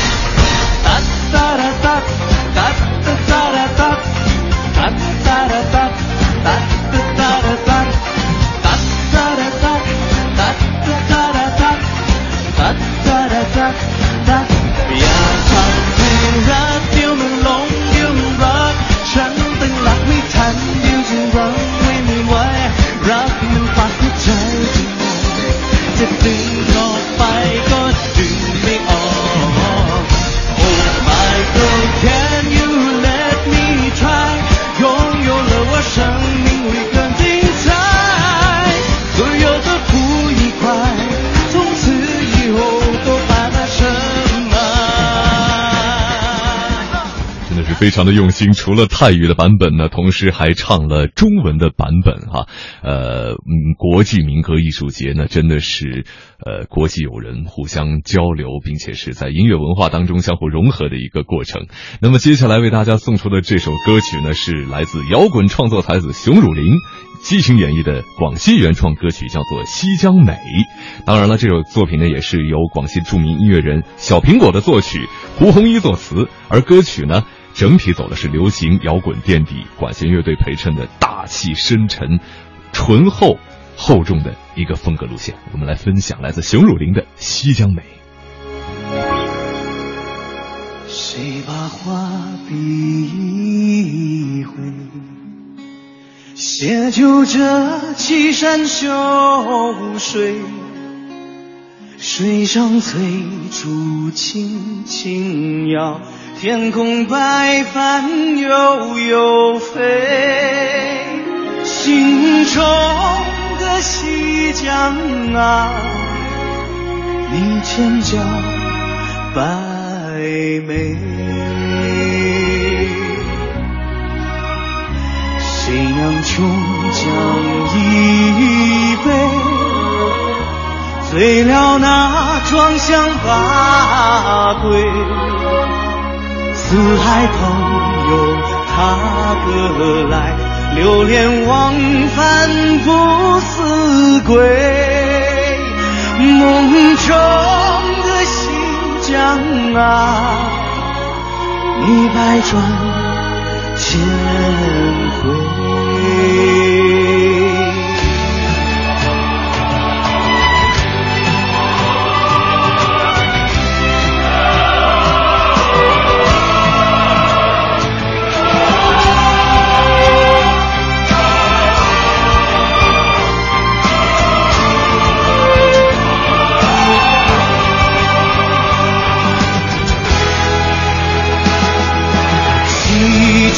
S1: 非常的用心，除了泰语的版本呢，同时还唱了中文的版本哈。呃，嗯，国际民歌艺术节呢，真的是呃国际友人互相交流，并且是在音乐文化当中相互融合的一个过程。那么接下来为大家送出的这首歌曲呢，是来自摇滚创作才子熊汝霖。激情演绎的广西原创歌曲叫做《西江美》，当然了，这首作品呢也是由广西著名音乐人小苹果的作曲，胡红一作词，而歌曲呢整体走的是流行摇滚垫底，管弦乐队陪衬的大气深沉、醇厚厚重的一个风格路线。我们来分享来自熊汝霖的《西江美》。
S6: 谁把画笔一挥，写就这奇山秀水，水上翠竹轻轻摇，天空白帆悠悠飞，心中的西江啊，你千娇百媚。谁让琼浆一杯，醉了那庄乡八桂。四海朋友踏歌来，流连忘返不思归。梦中的新疆啊，你百转千回。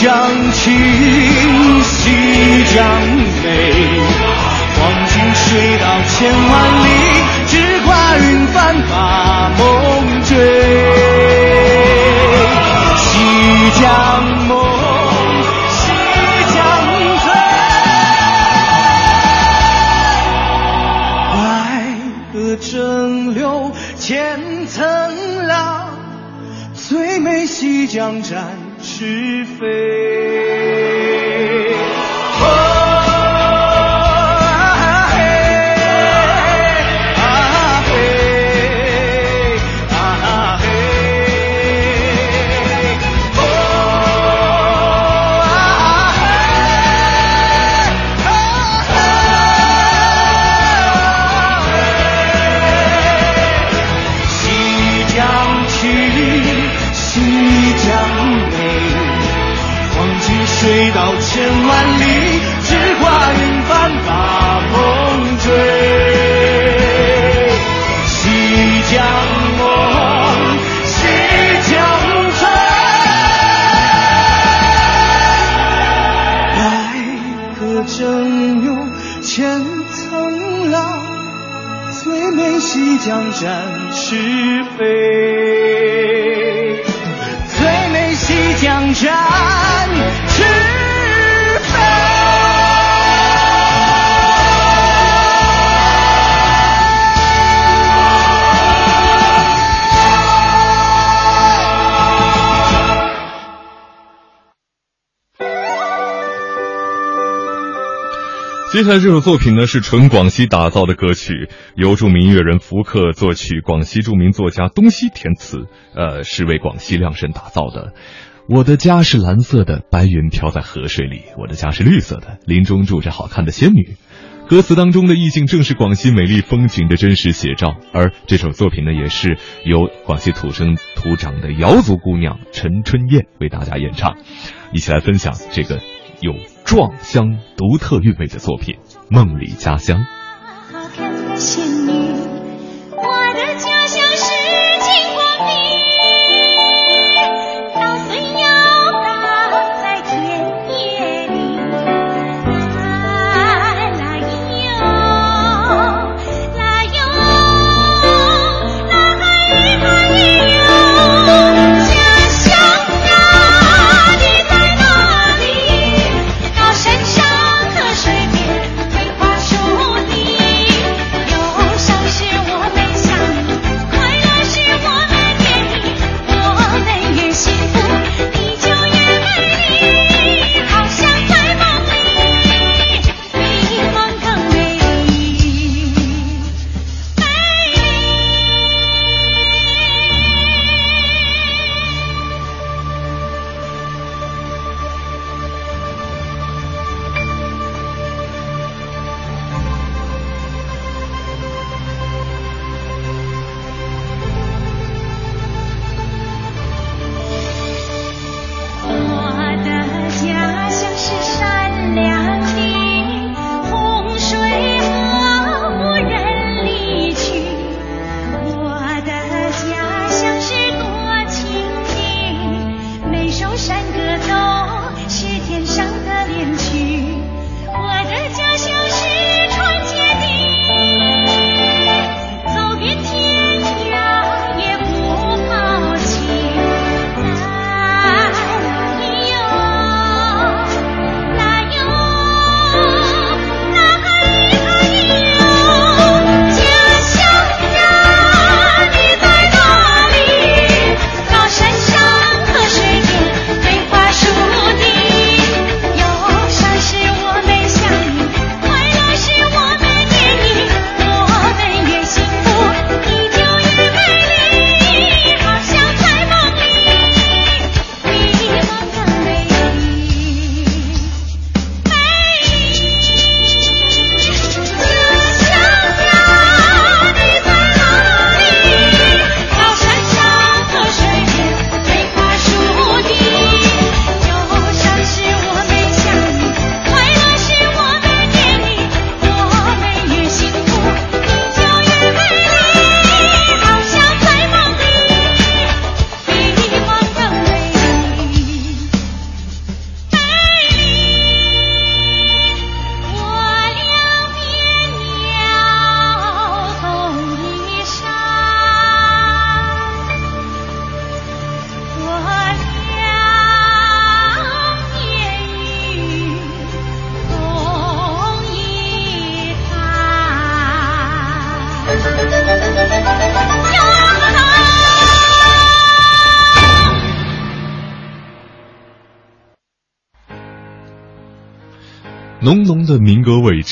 S6: 江情，西江美，黄金水道千万里，直挂云帆把梦追。西江梦，西江醉，百舸争流千层浪。最美西江展翅飞。将展翅。
S1: 接下来这首作品呢是纯广西打造的歌曲，由著名音乐人福克作曲，广西著名作家东西填词，呃，是为广西量身打造的。我的家是蓝色的，白云飘在河水里；我的家是绿色的，林中住着好看的仙女。歌词当中的意境正是广西美丽风景的真实写照，而这首作品呢，也是由广西土生土长的瑶族姑娘陈春燕为大家演唱，一起来分享这个有壮乡独特韵味的作品《梦里家乡》。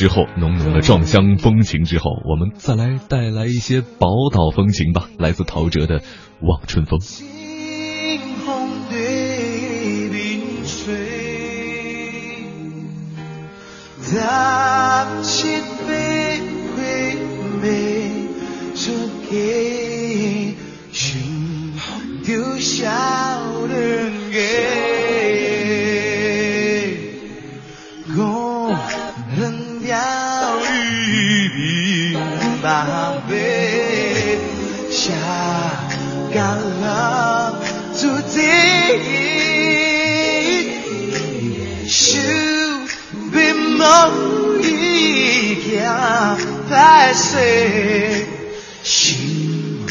S1: 之后，浓浓的壮乡风情之后，我们再来带来一些宝岛风情吧。来自陶喆的《望春风》。
S6: 了注定，手被梦一条白色，心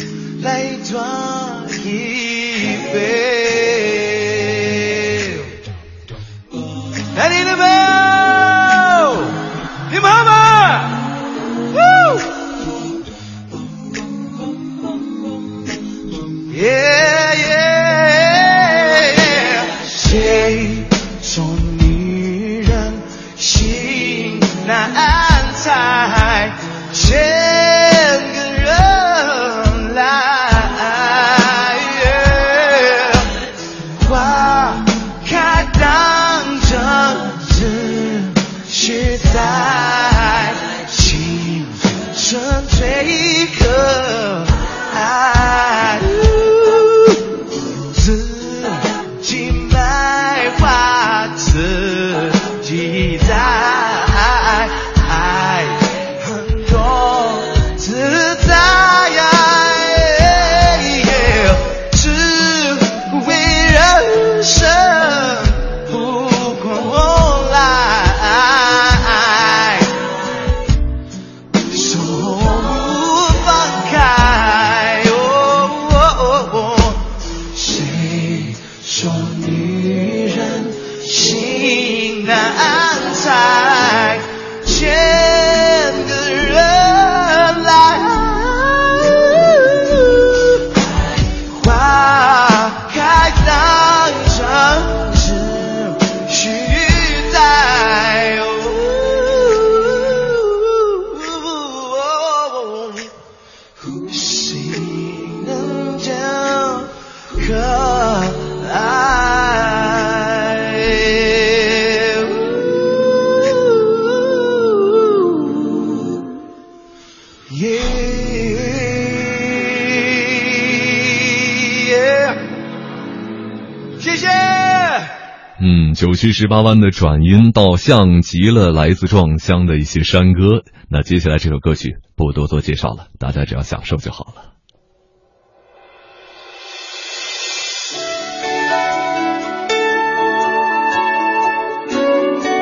S1: 十八弯的转音，倒像极了来自壮乡的一些山歌。那接下来这首歌曲不多做介绍了，大家只要享受就好了。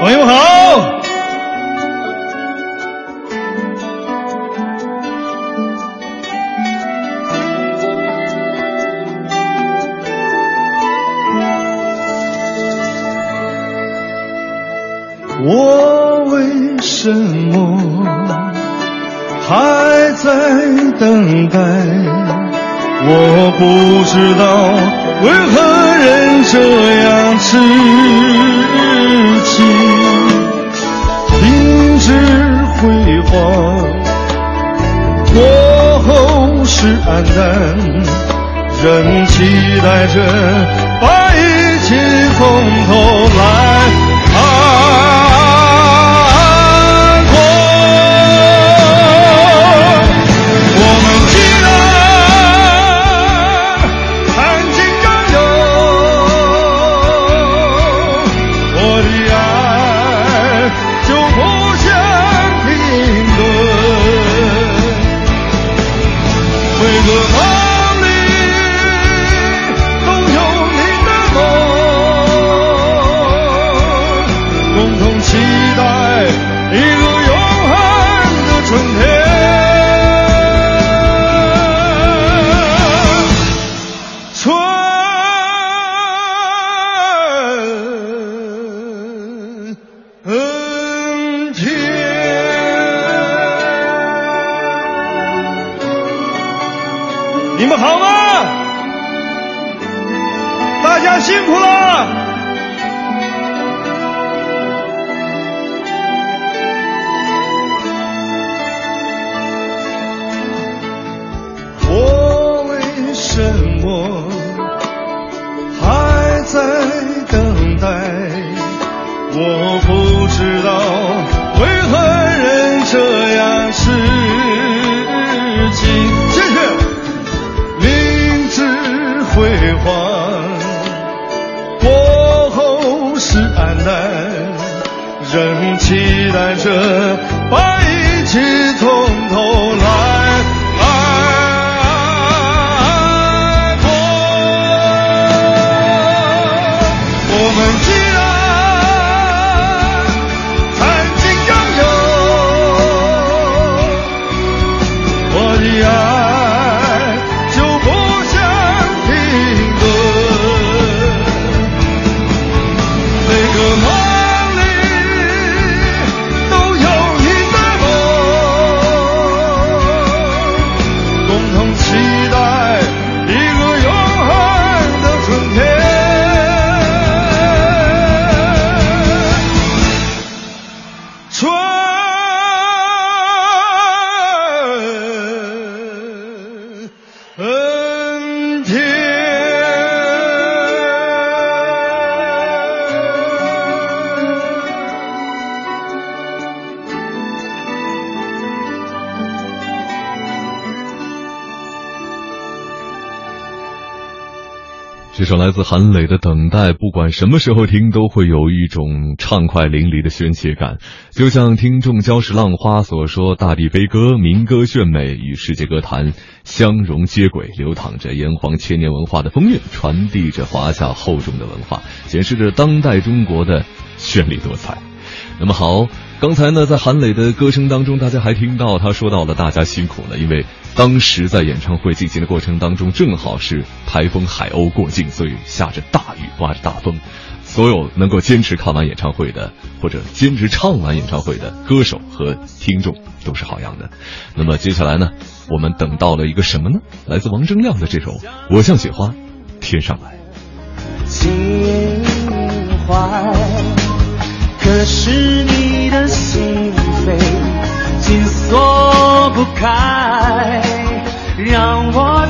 S6: 朋友们好，你们好吗？大家辛苦了。
S1: 首来自韩磊的《等待》，不管什么时候听，都会有一种畅快淋漓的宣泄感。就像听众礁石浪花所说：“大地悲歌，民歌炫美，与世界歌坛相融接轨，流淌着炎黄千年文化的风韵，传递着华夏厚重的文化，显示着当代中国的绚丽多彩。”那么好，刚才呢，在韩磊的歌声当中，大家还听到他说到了大家辛苦了，因为当时在演唱会进行的过程当中，正好是台风海鸥过境，所以下着大雨，刮着大风。所有能够坚持看完演唱会的，或者坚持唱完演唱会的歌手和听众都是好样的。那么接下来呢，我们等到了一个什么呢？来自王铮亮的这首《我像雪花天上来》。
S6: 情怀，可是躲不开，让我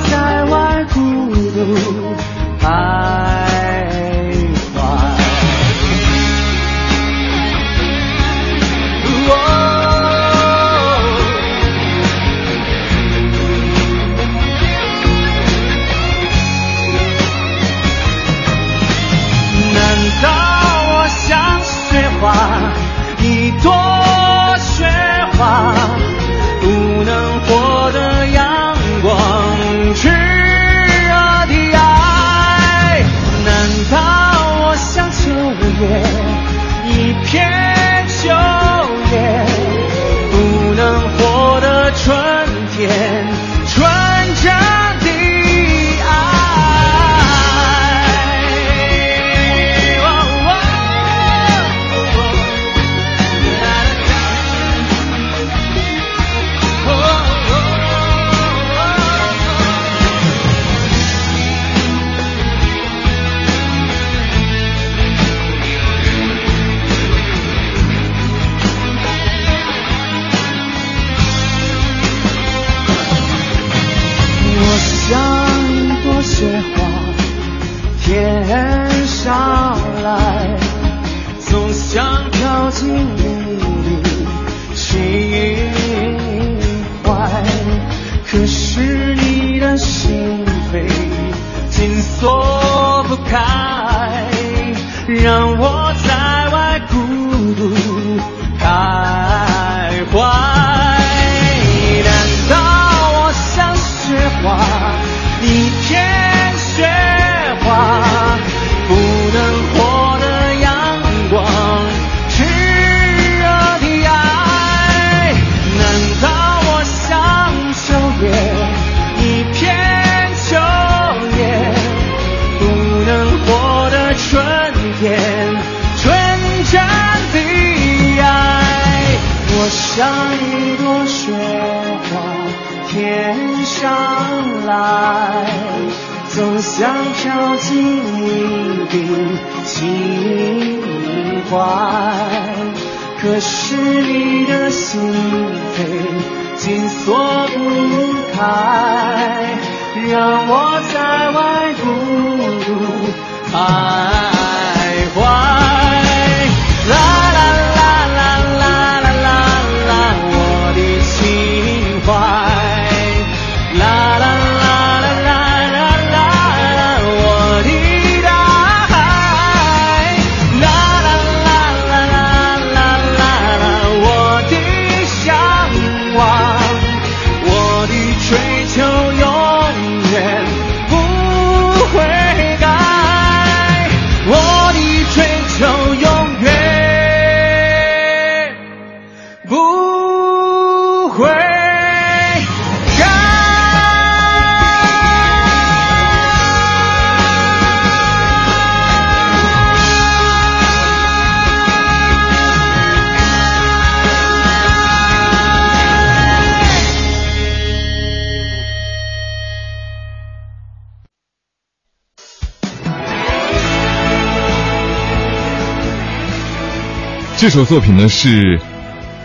S1: 这首作品呢是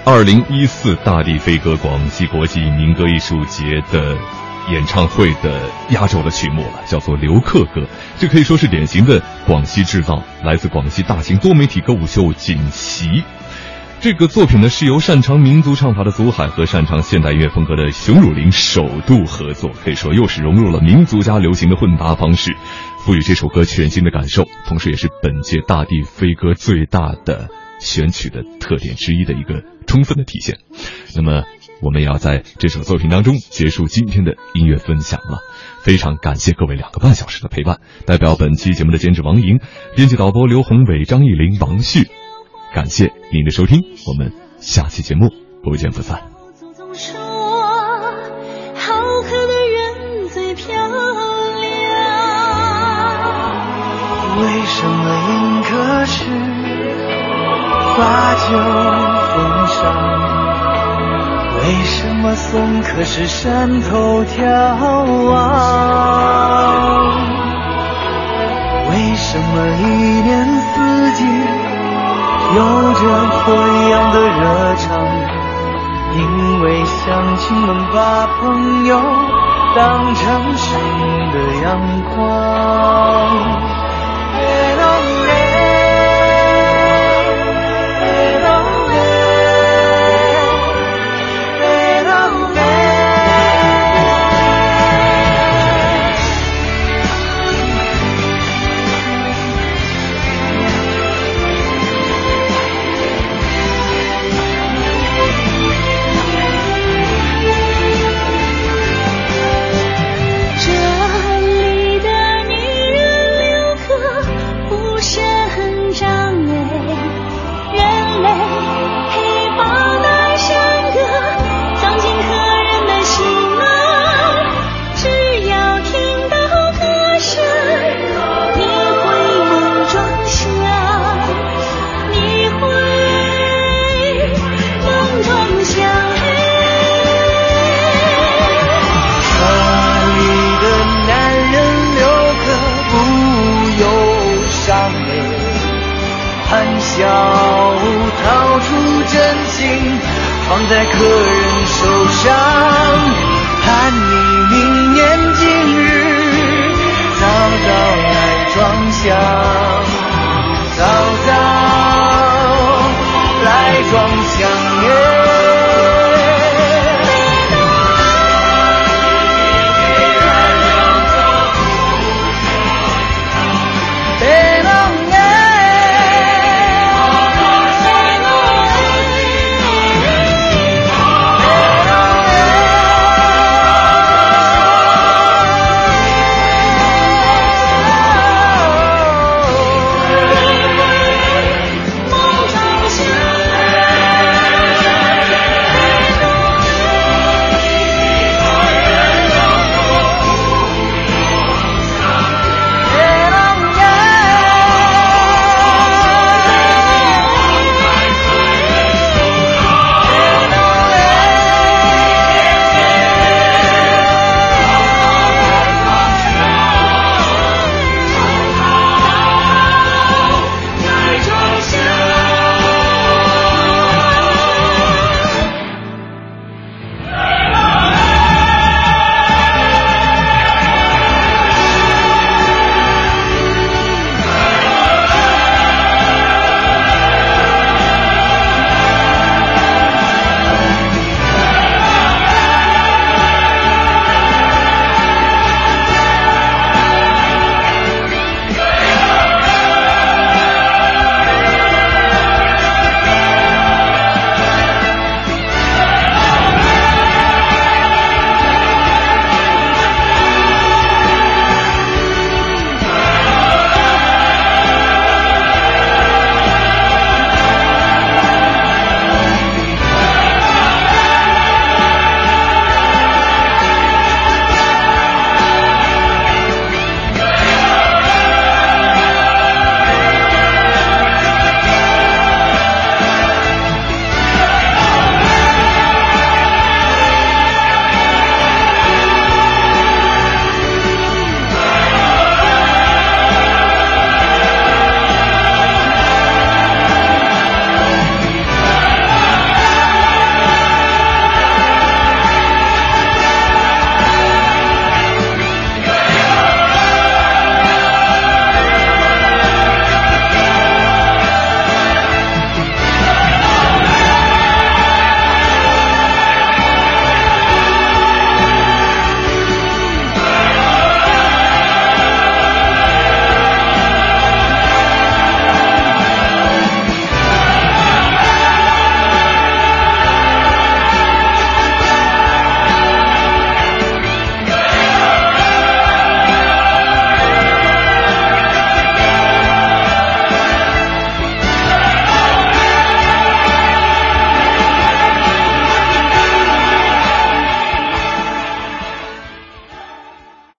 S1: 二零一四大地飞歌广西国际民歌艺术节的演唱会的压轴的曲目了，叫做《留客歌》。这可以说是典型的广西制造，来自广西大型多媒体歌舞秀《锦旗》。这个作品呢是由擅长民族唱法的祖海和擅长现代音乐风格的熊汝霖首度合作，可以说又是融入了民族加流行的混搭方式，赋予这首歌全新的感受，同时也是本届大地飞歌最大的选曲的特点之一的一个充分的体现。那么，我们也要在这首作品当中结束今天的音乐分享了。非常感谢各位两个半小时的陪伴，代表本期节目的监制王莹、编辑导播刘宏伟、张艺林、王旭。感谢您的收听，我们下期节目不见不散。
S5: 好客的人最漂亮。
S6: 为什么迎客时把酒奉上？为什么送客时山头眺望？为什么一年四季有着不一样的热肠？因为乡亲们把朋友当成生命的阳光。